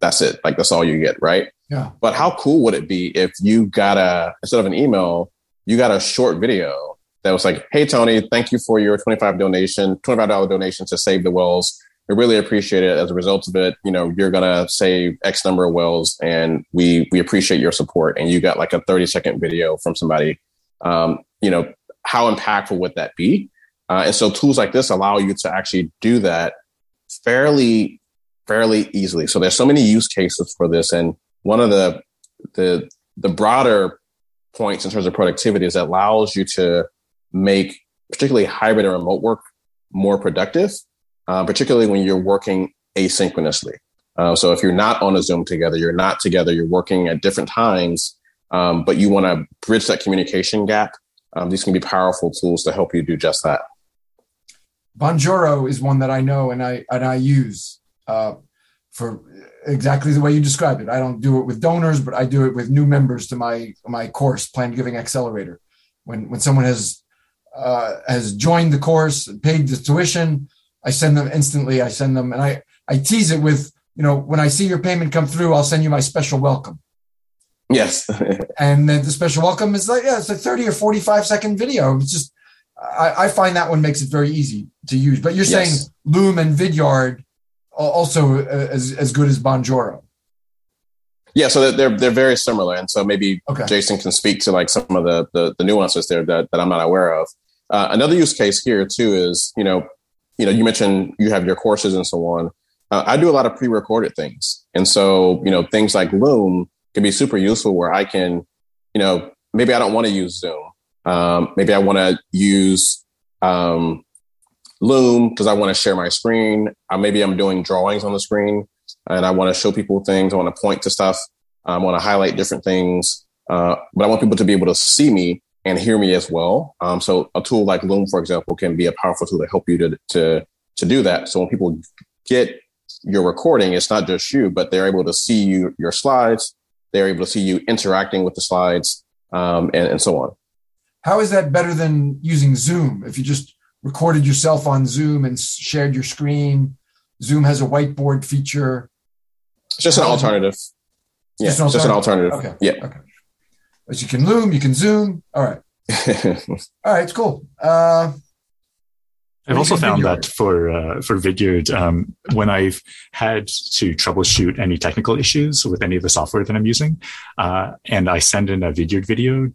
that's it. Like that's all you get, right? Yeah. But how cool would it be if you got a instead of an email, you got a short video that was like, "Hey Tony, thank you for your twenty five donation, twenty five dollar donation to save the whales." We really appreciate it. As a result of it, you know, you're gonna save X number of wells, and we we appreciate your support. And you got like a 30 second video from somebody. Um, you know, how impactful would that be? Uh, and so tools like this allow you to actually do that fairly fairly easily. So there's so many use cases for this, and one of the the the broader points in terms of productivity is that allows you to make particularly hybrid and remote work more productive uh, particularly when you're working asynchronously. Uh, so if you're not on a Zoom together, you're not together, you're working at different times, um, but you want to bridge that communication gap. Um, these can be powerful tools to help you do just that. Bonjoro is one that I know and I and I use uh, for exactly the way you described it. I don't do it with donors, but I do it with new members to my my course, Planned Giving Accelerator. When when someone has uh, has joined the course, paid the tuition, I send them instantly. I send them and I, I tease it with, you know, when I see your payment come through, I'll send you my special welcome. Yes. and then the special welcome is like, yeah, it's a 30 or 45 second video. It's just, I, I find that one makes it very easy to use. But you're yes. saying Loom and Vidyard also uh, as, as good as Bonjoro. Yeah, so they're they're very similar, and so maybe okay. Jason can speak to like some of the the, the nuances there that, that I'm not aware of. Uh, another use case here too is you know you know, you mentioned you have your courses and so on. Uh, I do a lot of pre-recorded things, and so you know, things like Loom can be super useful where I can, you know, maybe I don't want to use Zoom. Um, maybe I want to use um, Loom because I want to share my screen. Uh, maybe I'm doing drawings on the screen and I want to show people things. I want to point to stuff. I want to highlight different things, uh, but I want people to be able to see me and hear me as well. Um, so a tool like Loom, for example, can be a powerful tool to help you to to to do that. So when people get your recording, it's not just you, but they're able to see you your slides. They're able to see you interacting with the slides, um, and, and so on. How is that better than using Zoom? If you just recorded yourself on Zoom and shared your screen, Zoom has a whiteboard feature. It's just an alternative. Yeah, just an alternative. Just an alternative. Okay. Yeah. Okay. But you can Loom, you can Zoom. All right. All right, it's cool. Uh, I've also found that for uh, for Vidyard, um, when I've had to troubleshoot any technical issues with any of the software that I'm using, uh, and I send in a Vidyard video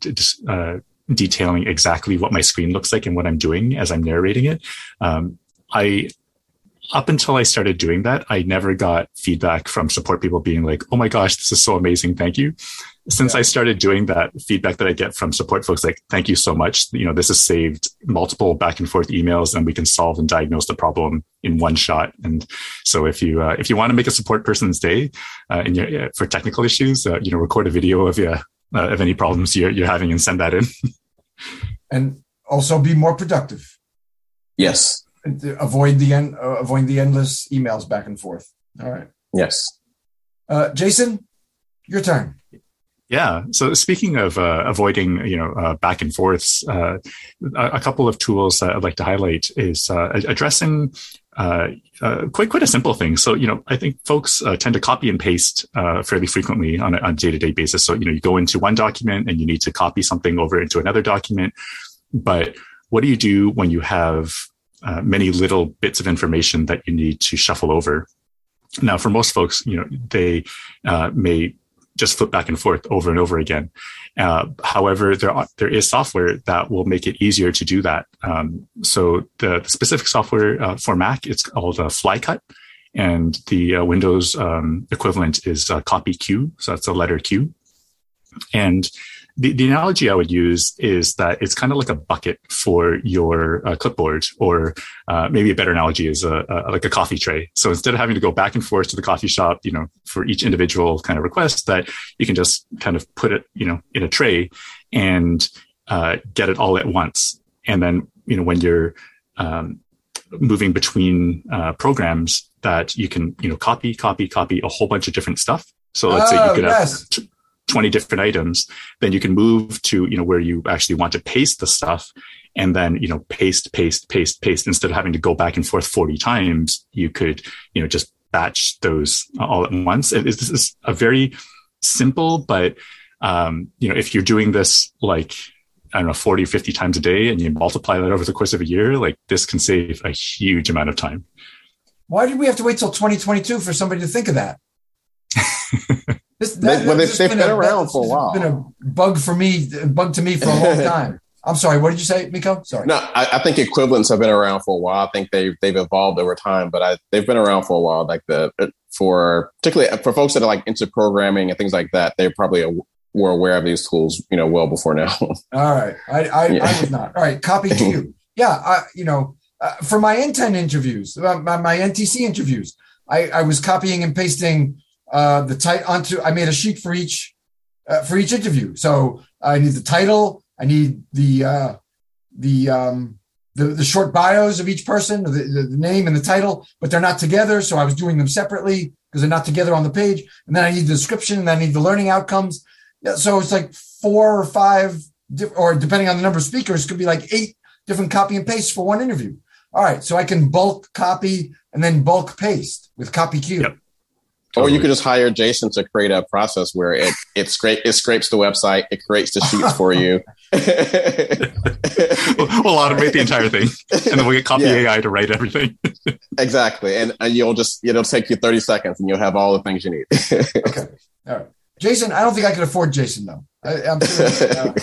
uh, detailing exactly what my screen looks like and what I'm doing as I'm narrating it, um, I up until I started doing that, I never got feedback from support people being like, "Oh my gosh, this is so amazing! Thank you." since yeah. I started doing that, feedback that I get from support folks like, thank you so much. You know, this has saved multiple back and forth emails and we can solve and diagnose the problem in one shot. And so if you, uh, if you want to make a support person's day, uh, in your, uh, for technical issues, uh, you know, record a video of, uh, of any problems you're, you're having and send that in. and also be more productive. Yes. Avoid the, end, uh, avoid the endless emails back and forth. All right. Yes. Uh, Jason, your turn. Yeah. So speaking of uh, avoiding, you know, uh, back and forths, uh, a, couple of tools that I'd like to highlight is uh, addressing uh, uh, quite quite a simple thing. So you know, I think folks tend to copy and paste fairly frequently on a day to day basis. So you know, you go into one document and you need to copy something over into another document, but what do you do when you have many little bits of information that you need to shuffle over? Now, for most folks, you know, they may just flip back and forth over and over again. Uh, however, there are, there is software that will make it easier to do that. Um, so the, the, specific software uh, for Mac it's called uh, FlyCut, and the uh, Windows um, equivalent is uh, Copy Q. So that's a letter Q, and the, the analogy I would use is that it's kind of like a bucket for your uh, clipboard, or uh, maybe a better analogy is a, a, like a coffee tray. So instead of having to go back and forth to the coffee shop, you know, for each individual kind of request, that you can just kind of put it, you know, in a tray and uh, get it all at once. And then, you know, when you're um, moving between uh, programs, that you can, you know, copy, copy, copy a whole bunch of different stuff. So let's oh, say you oh, could yes. have 20 different items, then you can move to, you know, where you actually want to paste the stuff and then, you know, paste, paste, paste, paste. Instead of having to go back and forth 40 times, you could, you know, just batch those all at once. It, this is a very simple, but, um, you know, if you're doing this like, I don't know, 40 50 times a day and you multiply that over the course of a year, like this can save a huge amount of time. Why did we have to wait till 2022 for somebody to think of that? This, that, they, well, they've, they've been, been a, around for a while. Been a bug for me, bug to me for a long time. I'm sorry. What did you say, Miko? Sorry. No, I, I, think equivalents have been around for a while. I think they've they've evolved over time, but I, they've been around for a while. Like the for particularly for folks that are like into programming and things like that, they probably were aware of these tools, you know, well before now. All right, I I, yeah. I was not. All right, copy to you. Yeah, I, you know, uh, for my NTEN interviews, uh, my, my NTC interviews, I, I was copying and pasting uh, the title onto. I made a sheet for each uh, for each interview. So I need the title. I need the uh, the um, the, the short bios of each person, the, the, name and the title, but they're not together. So I was doing them separately because they're not together on the page. And then I need the description and I need the learning outcomes. Yeah, so it's like four or five, or depending on the number of speakers, could be like eight different copy and paste for one interview. All right, so I can bulk copy and then bulk paste with copy Q. Yep. Totally. Or you could just hire Jason to create a process where it it, scrape, it scrapes the website, it creates the sheets for you. we'll, automate the entire thing, and then we'll get copy yeah. AI to write everything. exactly, and, and you'll just it'll take you thirty seconds, and you'll have all the things you need. okay, all right, Jason. I don't think I could afford Jason though. I, am sure, uh,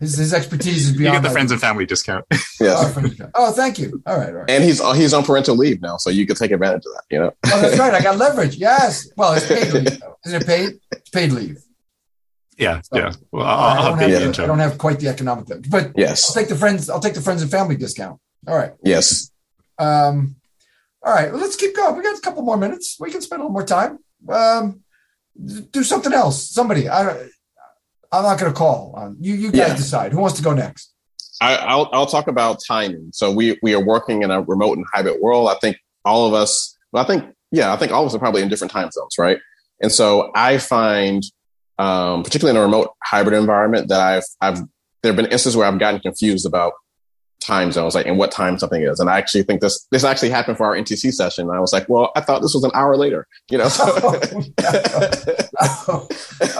his, his expertise is beyond. You get the friends and family discount. yes. Oh, oh, thank you. All right, all right. And he's he's on parental leave now, so you can take advantage of that. You know. oh, that's right. I got leverage. Yes. Well, it's paid leave. Isn't it paid? It's paid leave. Yeah, so, yeah. Well, I'll, I, don't have, the, I don't have quite the economic, but yes, I'll take the friends. I'll take the friends and family discount. All right. Yes. Um. All right. Well, let's keep going. We got a couple more minutes. We can spend a little more time. Um. Do something else. Somebody. I I'm not going to call. Um, you you guys Yeah. decide. Who wants to go next? I, I'll I'll talk about timing. So we we are working in a remote and hybrid world. I think all of us. Well, I think yeah, I think all of us are probably in different time zones, right? And so I find, um, particularly in a remote hybrid environment, that I've I've there have been instances where I've gotten confused about time zones, like in what time something is. And I actually think this this actually happened for our NTC session. And I was like, well, I thought this was an hour later, you know. So, oh,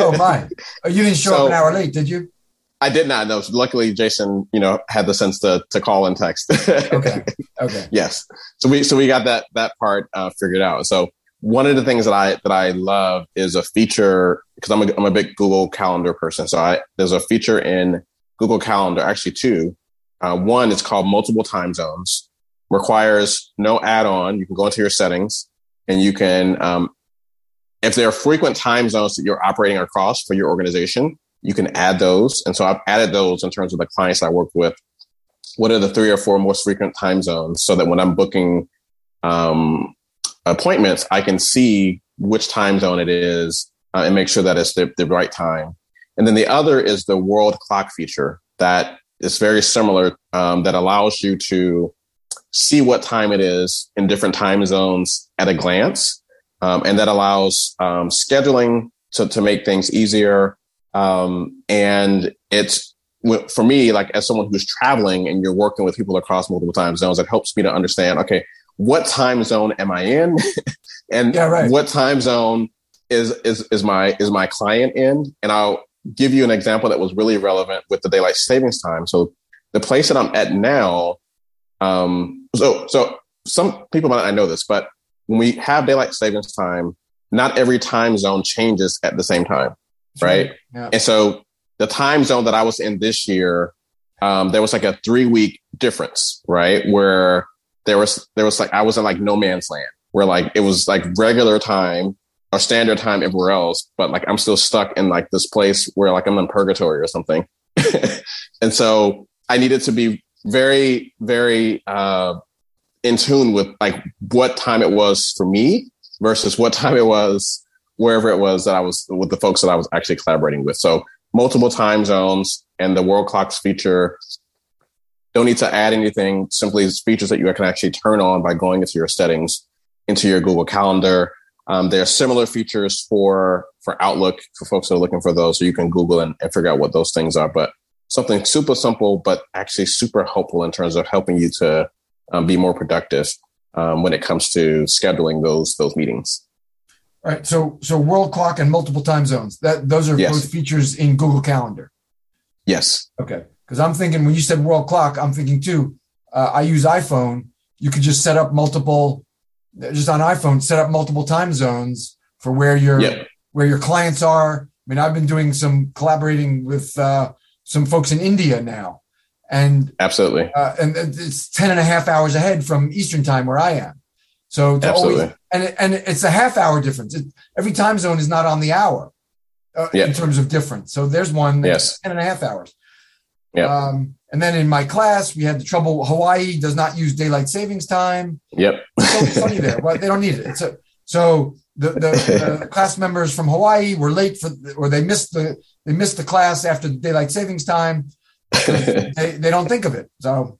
oh, my! Oh, you didn't show up an hour late, did you? I did not know. Luckily, Jason, you know, had the sense to to call and text. Okay, okay. yes. So we so we got that that part uh, figured out. So one of the things that I that I love is a feature because I'm a I'm a big Google Calendar person. So I there's a feature in Google Calendar, actually two. Uh, one is called multiple time zones. Requires no add-on. You can go into your settings and you can um, if there are frequent time zones that you're operating across for your organization, you can add those. And so I've added those in terms of the clients I work with. What are the three or four most frequent time zones so that when I'm booking um, appointments, I can see which time zone it is uh, and make sure that it's the, the right time. And then the other is the world clock feature that is very similar, um, that allows you to see what time it is in different time zones at a glance. Um, and that allows um, scheduling to, to make things easier. Um, and it's for me, like as someone who's traveling and you're working with people across multiple time zones, it helps me to understand, okay, what time zone am I in? and Yeah, right. what time zone is, is, is my, is my client in? And I'll give you an example that was really relevant with the daylight savings time. So the place that I'm at now, um, so, so some people might not know this, but when we have daylight savings time, not every time zone changes at the same time. Right. Yeah. And so the time zone that I was in this year, um, there was like a three week difference, right? Where there was, there was like, I was in like no man's land where like it was like regular time or standard time everywhere else, but like I'm still stuck in like this place where like I'm in purgatory or something. and so I needed to be very, very, uh, in tune with like what time it was for me versus what time it was wherever it was that I was with the folks that I was actually collaborating with. So multiple time zones and the world clocks feature don't need to add anything. Simply features that you can actually turn on by going into your settings, into your Google Calendar. Um, there are similar features for for Outlook for folks that are looking for those, so you can Google and, and figure out what those things are. But something super simple, but actually super helpful in terms of helping you to um, be more productive um, when it comes to scheduling those those meetings. All right. So so world clock and multiple time zones. That those are Yes. both features in Google Calendar. Yes. Okay. Because I'm thinking when you said world clock, I'm thinking too. Uh, I use iPhone. You could just set up multiple, just on iPhone, set up multiple time zones for where your Yep. where your clients are. I mean, I've been doing some collaborating with uh, some folks in India now, and Absolutely. uh, and it's 10 and a half hours ahead from Eastern time where I am. So to Absolutely. always, and, it, and it's a half hour difference. It, every time zone is not on the hour uh, Yeah. in terms of difference. So there's one that's Yes. 10 and a half hours. Yeah. Um, and then in my class, we had the trouble. Hawaii does not use daylight savings time. Yep. It's always sunny there, but they don't need it. It's a, so the, the, the class members from Hawaii were late for, or they missed the, they missed the class after the daylight savings time. They, they don't think of it. So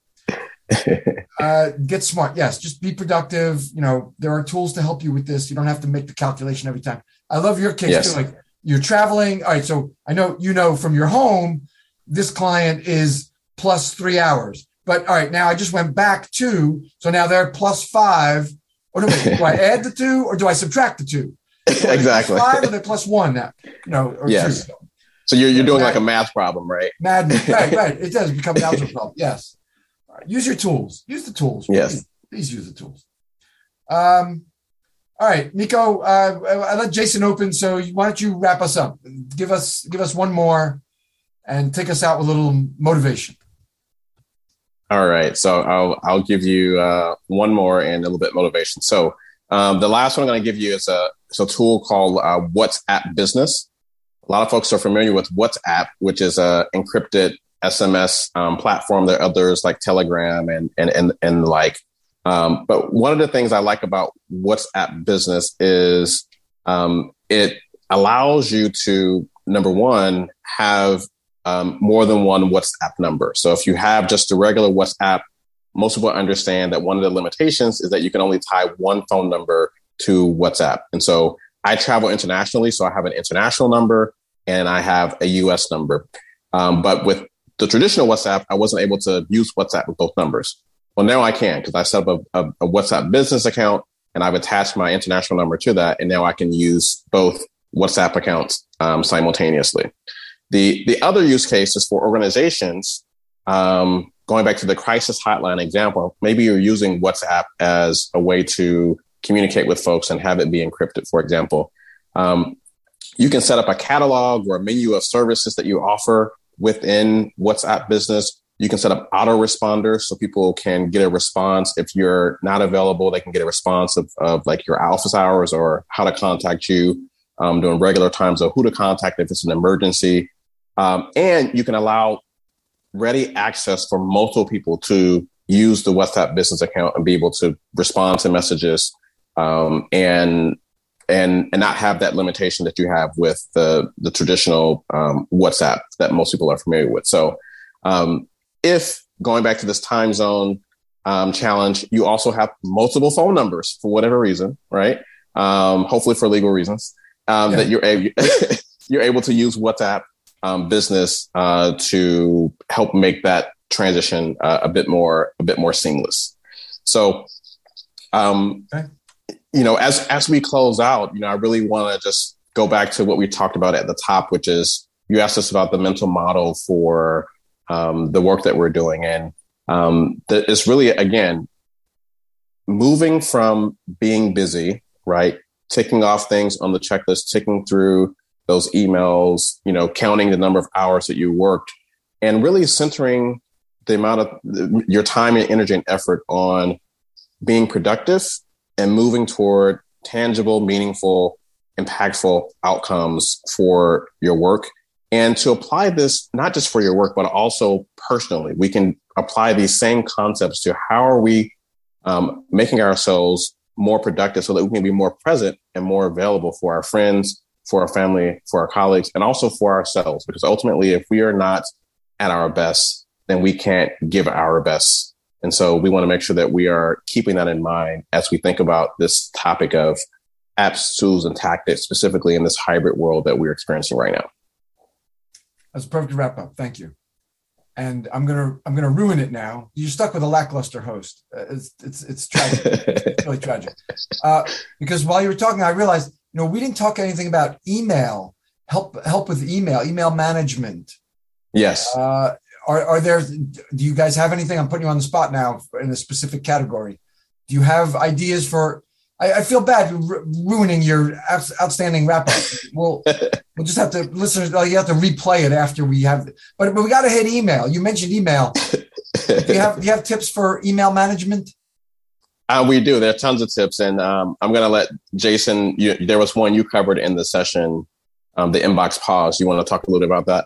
uh, get smart. Yes, just be productive. You know, there are tools to help you with this. You don't have to make the calculation every time. I love your case Yes. too. Like you're traveling. All right, so I know you know from your home, this client is plus three hours. But all right, now I just went back two, so now they're plus five. Or do, wait, do I add the two or do I subtract the two? exactly. Five or they're plus one now? Know, or Yes. two. So you're you're doing like a math problem, right? Madness. right, right. It does become an algebra problem. Yes. All right. Use your tools. Use the tools. Yes. Please, please use the tools. Um, all right, Miko. Uh, I let Jason open, so why don't you wrap us up? Give us give us one more, and take us out with a little motivation. All right. So I'll I'll give you uh, one more and a little bit motivation. So um, the last one I'm going to give you is a it's a tool called uh, WhatsApp Business. A lot of folks are familiar with WhatsApp, which is a encrypted SMS um, platform. There are others like Telegram and and and and like. Um, but one of the things I like about WhatsApp Business is um, it allows you to number one, have um, more than one WhatsApp number. So if you have just a regular WhatsApp, most people understand that one of the limitations is that you can only tie one phone number to WhatsApp. And so I travel internationally, so I have an international number and I have a US number. Um, but with the traditional WhatsApp, I wasn't able to use WhatsApp with both numbers. Well, now I can because I set up a, a, a, WhatsApp business account and I've attached my international number to that. And now I can use both WhatsApp accounts um, simultaneously. The, the other use case is for organizations. Um, going back to the crisis hotline example, maybe you're using WhatsApp as a way to communicate with folks and have it be encrypted, for example. Um, you can set up a catalog or a menu of services that you offer within WhatsApp business. You can set up autoresponders so people can get a response. If you're not available, they can get a response of, of like your office hours or how to contact you um, during regular times or who to contact if it's an emergency. Um, and you can allow ready access for multiple people to use the WhatsApp business account and be able to respond to messages um, and and and not have that limitation that you have with the the traditional um, WhatsApp that most people are familiar with. So, um, if going back to this time zone um, challenge, you also have multiple phone numbers for whatever reason, right? Um, hopefully for legal reasons, um, yeah. that you're able you're able to use WhatsApp um, business uh, to help make that transition uh, a bit more a bit more seamless. So. Um, okay you know, as as we close out, you know, I really want to just go back to what we talked about at the top, which is you asked us about the mental model for um, the work that we're doing, and um, that is really again moving from being busy, right, ticking off things on the checklist, ticking through those emails, you know, counting the number of hours that you worked, and really centering the amount of your time and energy and effort on being productive and moving toward tangible, meaningful, impactful outcomes for your work. And to apply this, not just for your work, but also personally, we can apply these same concepts to how are we um, making ourselves more productive so that we can be more present and more available for our friends, for our family, for our colleagues, and also for ourselves. Because ultimately, if we are not at our best, then we can't give our best and so we want to make sure that we are keeping that in mind as we think about this topic of apps, tools, and tactics, specifically in this hybrid world that we're experiencing right now. That's a perfect wrap up. Thank you. And I'm gonna I'm gonna ruin it now. You're stuck with a lackluster host. Uh, it's it's it's tragic. it's really tragic. Uh, because while you were talking, I realized know we didn't talk anything about email help help with email email management. Yes. Uh, are, are there do you guys have anything? I'm putting you on the spot now in a specific category. Do you have ideas for i, I feel bad ruining your outstanding wrap up. We'll we'll just have to listen you have to replay it after we have but, but we got to hit email. You mentioned email. Do you have do you have tips for email management uh, we do. There are tons of tips, and um, I'm going to let Jason. You, there was one you covered in the session, um, the inbox pause. You want to talk a little bit about that?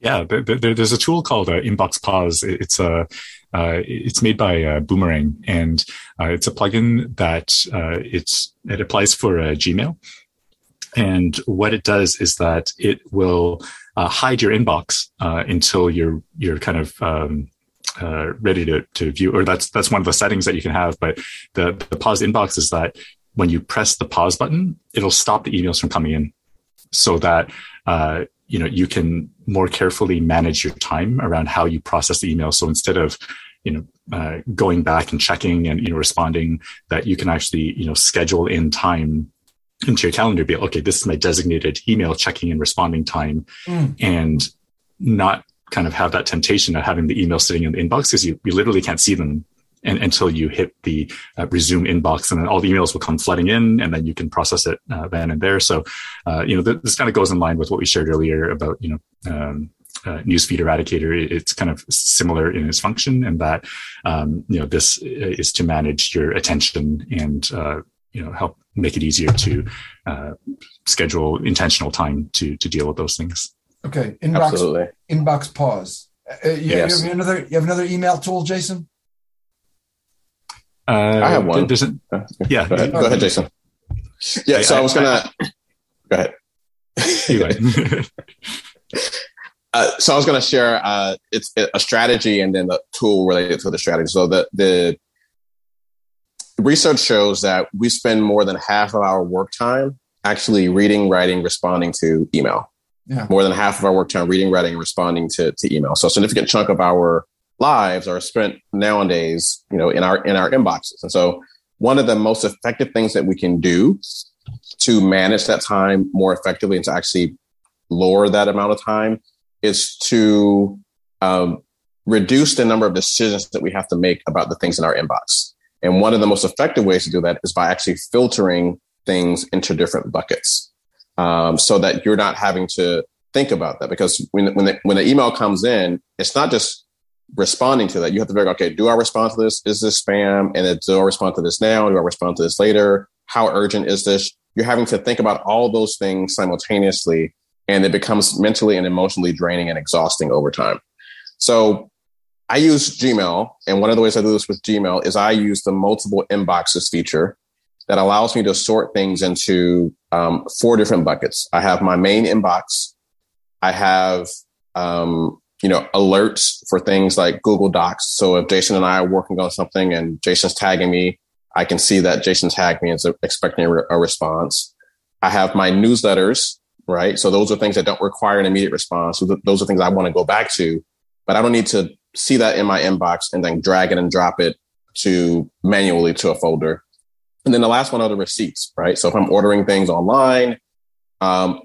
Yeah, there's a tool called uh, Inbox Pause. It's a uh, it's made by uh, Boomerang, and uh, it's a plugin that uh, it's it applies for uh, Gmail. And what it does is that it will hide your inbox until you're you're kind of um, ready to to view. Or that's that's one of the settings that you can have. But the the pause inbox is that when you press the pause button, it'll stop the emails from coming in, so that uh, you know you can more carefully manage your time around how you process the email so instead of you know uh, going back and checking and you know responding that you can actually you know schedule in time into your calendar be okay this is my designated email checking and responding time mm. and not kind of have that temptation of having the email sitting in the inbox because you, you literally can't see them and, until you hit the uh, resume inbox and then all the emails will come flooding in and then you can process it uh, then and there. So, uh, you know, th- this kind of goes in line with what we shared earlier about, you know, um, uh, newsfeed eradicator. It's kind of similar in its function and that, um, you know, this is to manage your attention and, uh, you know, help make it easier to uh, schedule intentional time to to deal with those things. Okay, inbox Absolutely. inbox pause. Uh, you, yes. you have another you have another email tool, Jason? Uh, I have one. There's a, yeah. Go ahead, go ahead Jason. Yeah, so I, I was gonna. Go ahead. uh, so I was going to share uh, it's a strategy and then the tool related to the strategy. So the the research shows that we spend more than half of our work time actually reading, writing, responding to email. Yeah. More than half of our work time reading, writing, and responding to, to email. So a significant chunk of our lives are spent nowadays, you know, in our in our inboxes. And so one of the most effective things that we can do to manage that time more effectively and to actually lower that amount of time is to um, reduce the number of decisions that we have to make about the things in our inbox. And one of the most effective ways to do that is by actually filtering things into different buckets um, so that you're not having to think about that. Because when, when, the, when the email comes in, it's not just responding to that. You have to figure, okay, do I respond to this? Is this spam? And then do I respond to this now? Do I respond to this later? How urgent is this? You're having to think about all those things simultaneously, and it becomes mentally and emotionally draining and exhausting over time. So I use Gmail, and one of the ways I do this with Gmail is I use the multiple inboxes feature that allows me to sort things into um, four different buckets. I have my main inbox. I have um, you know, alerts for things like Google Docs. So if Jason and I are working on something and Jason's tagging me, I can see that Jason tagged me and is expecting a, re- a response. I have my newsletters, right? So those are things that don't require an immediate response. So th- those are things I want to go back to, but I don't need to see that in my inbox and then drag it and drop it to manually to a folder. And then the last one are the receipts, right? So if I'm ordering things online, um,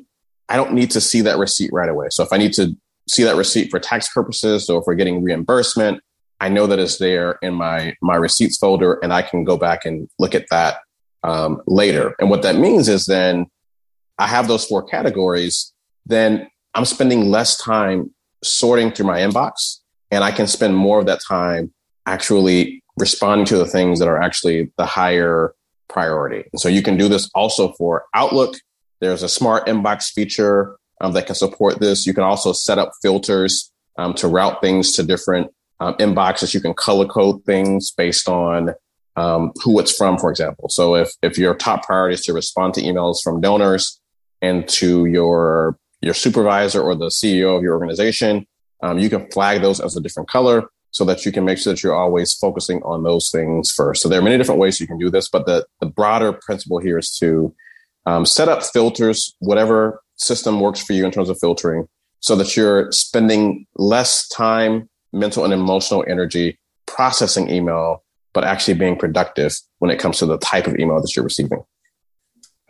I don't need to see that receipt right away. So if I need to see that receipt for tax purposes or if we're getting reimbursement, I know that it's there in my my receipts folder, and I can go back and look at that um, later. And what that means is then I have those four categories. Then I'm spending less time sorting through my inbox, and I can spend more of that time actually responding to the things that are actually the higher priority. So you can do this also for Outlook. There's a smart inbox feature um, that can support this. You can also set up filters um, to route things to different um, inboxes. You can color code things based on um, who it's from, for example. So if if your top priority is to respond to emails from donors and to your your supervisor or the CEO of your organization, um, you can flag those as a different color so that you can make sure that you're always focusing on those things first. So there are many different ways you can do this, but the the broader principle here is to um, set up filters, whatever system works for you in terms of filtering so that you're spending less time, mental and emotional energy processing email, but actually being productive when it comes to the type of email that you're receiving.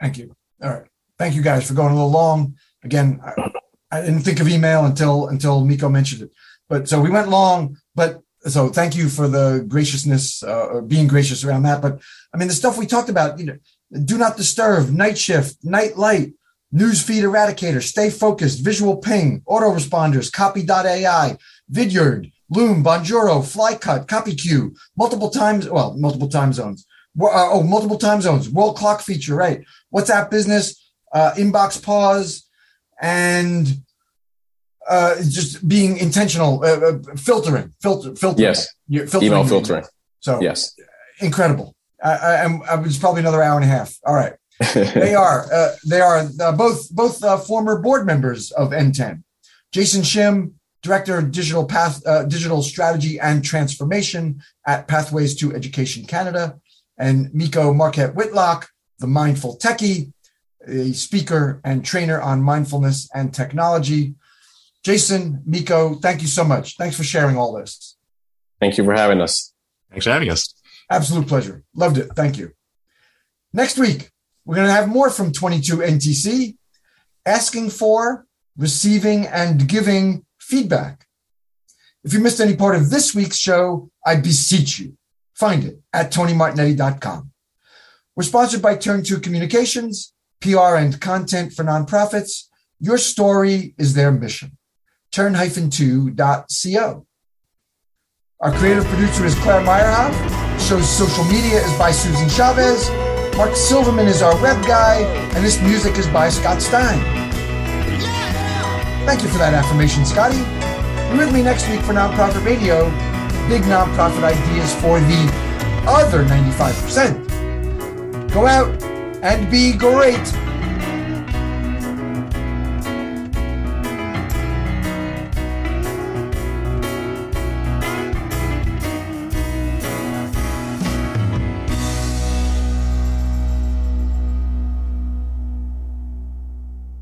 Thank you. All right. Thank you guys for going a little long. Again, I, I didn't think of email until until Miko mentioned it. But so we went long, but so thank you for the graciousness uh, or being gracious around that. But I mean, the stuff we talked about, you know, do not disturb, night shift, night light, Newsfeed Eradicator, Stay Focused, Visual Ping, Autoresponders, Copy.ai, Vidyard, Loom, Bonjoro, Flycut, CopyQ, multiple times, well, multiple time zones. Uh, oh, multiple time zones, world clock feature, right? WhatsApp business, uh, inbox pause, and uh, just being intentional, uh, uh filtering, filter, filtering. Yes. filtering Email filtering. So, yes. Incredible. I, I, I was probably another hour and a half. All right they are. Uh, they are uh, both both uh, former board members of NTEN. Jason Shim, director of digital path, uh, digital strategy and transformation at Pathways to Education Canada, and Miko Marquette Whitlock, the mindful techie, a speaker and trainer on mindfulness and technology. Jason, Miko, thank you so much. Thanks for sharing all this. Thank you for having us. Thanks for having us. Absolute pleasure. Loved it. Thank you. Next week, we're going to have more from 22 NTC asking for, receiving, and giving feedback. If you missed any part of this week's show, I beseech you, find it at tonymartignetti.com. We're sponsored by Turn Two Communications, PR and content for nonprofits. Your story is their mission. Turn-2.co. Our creative producer is Claire Meyerhoff. Show's social media is by Susan Chavez. Mark Silverman is our web guy, and this music is by Scott Stein. Thank you for that affirmation, Scotty. Be with me next week for Nonprofit Radio, big nonprofit ideas for the other 95%. Go out and be great.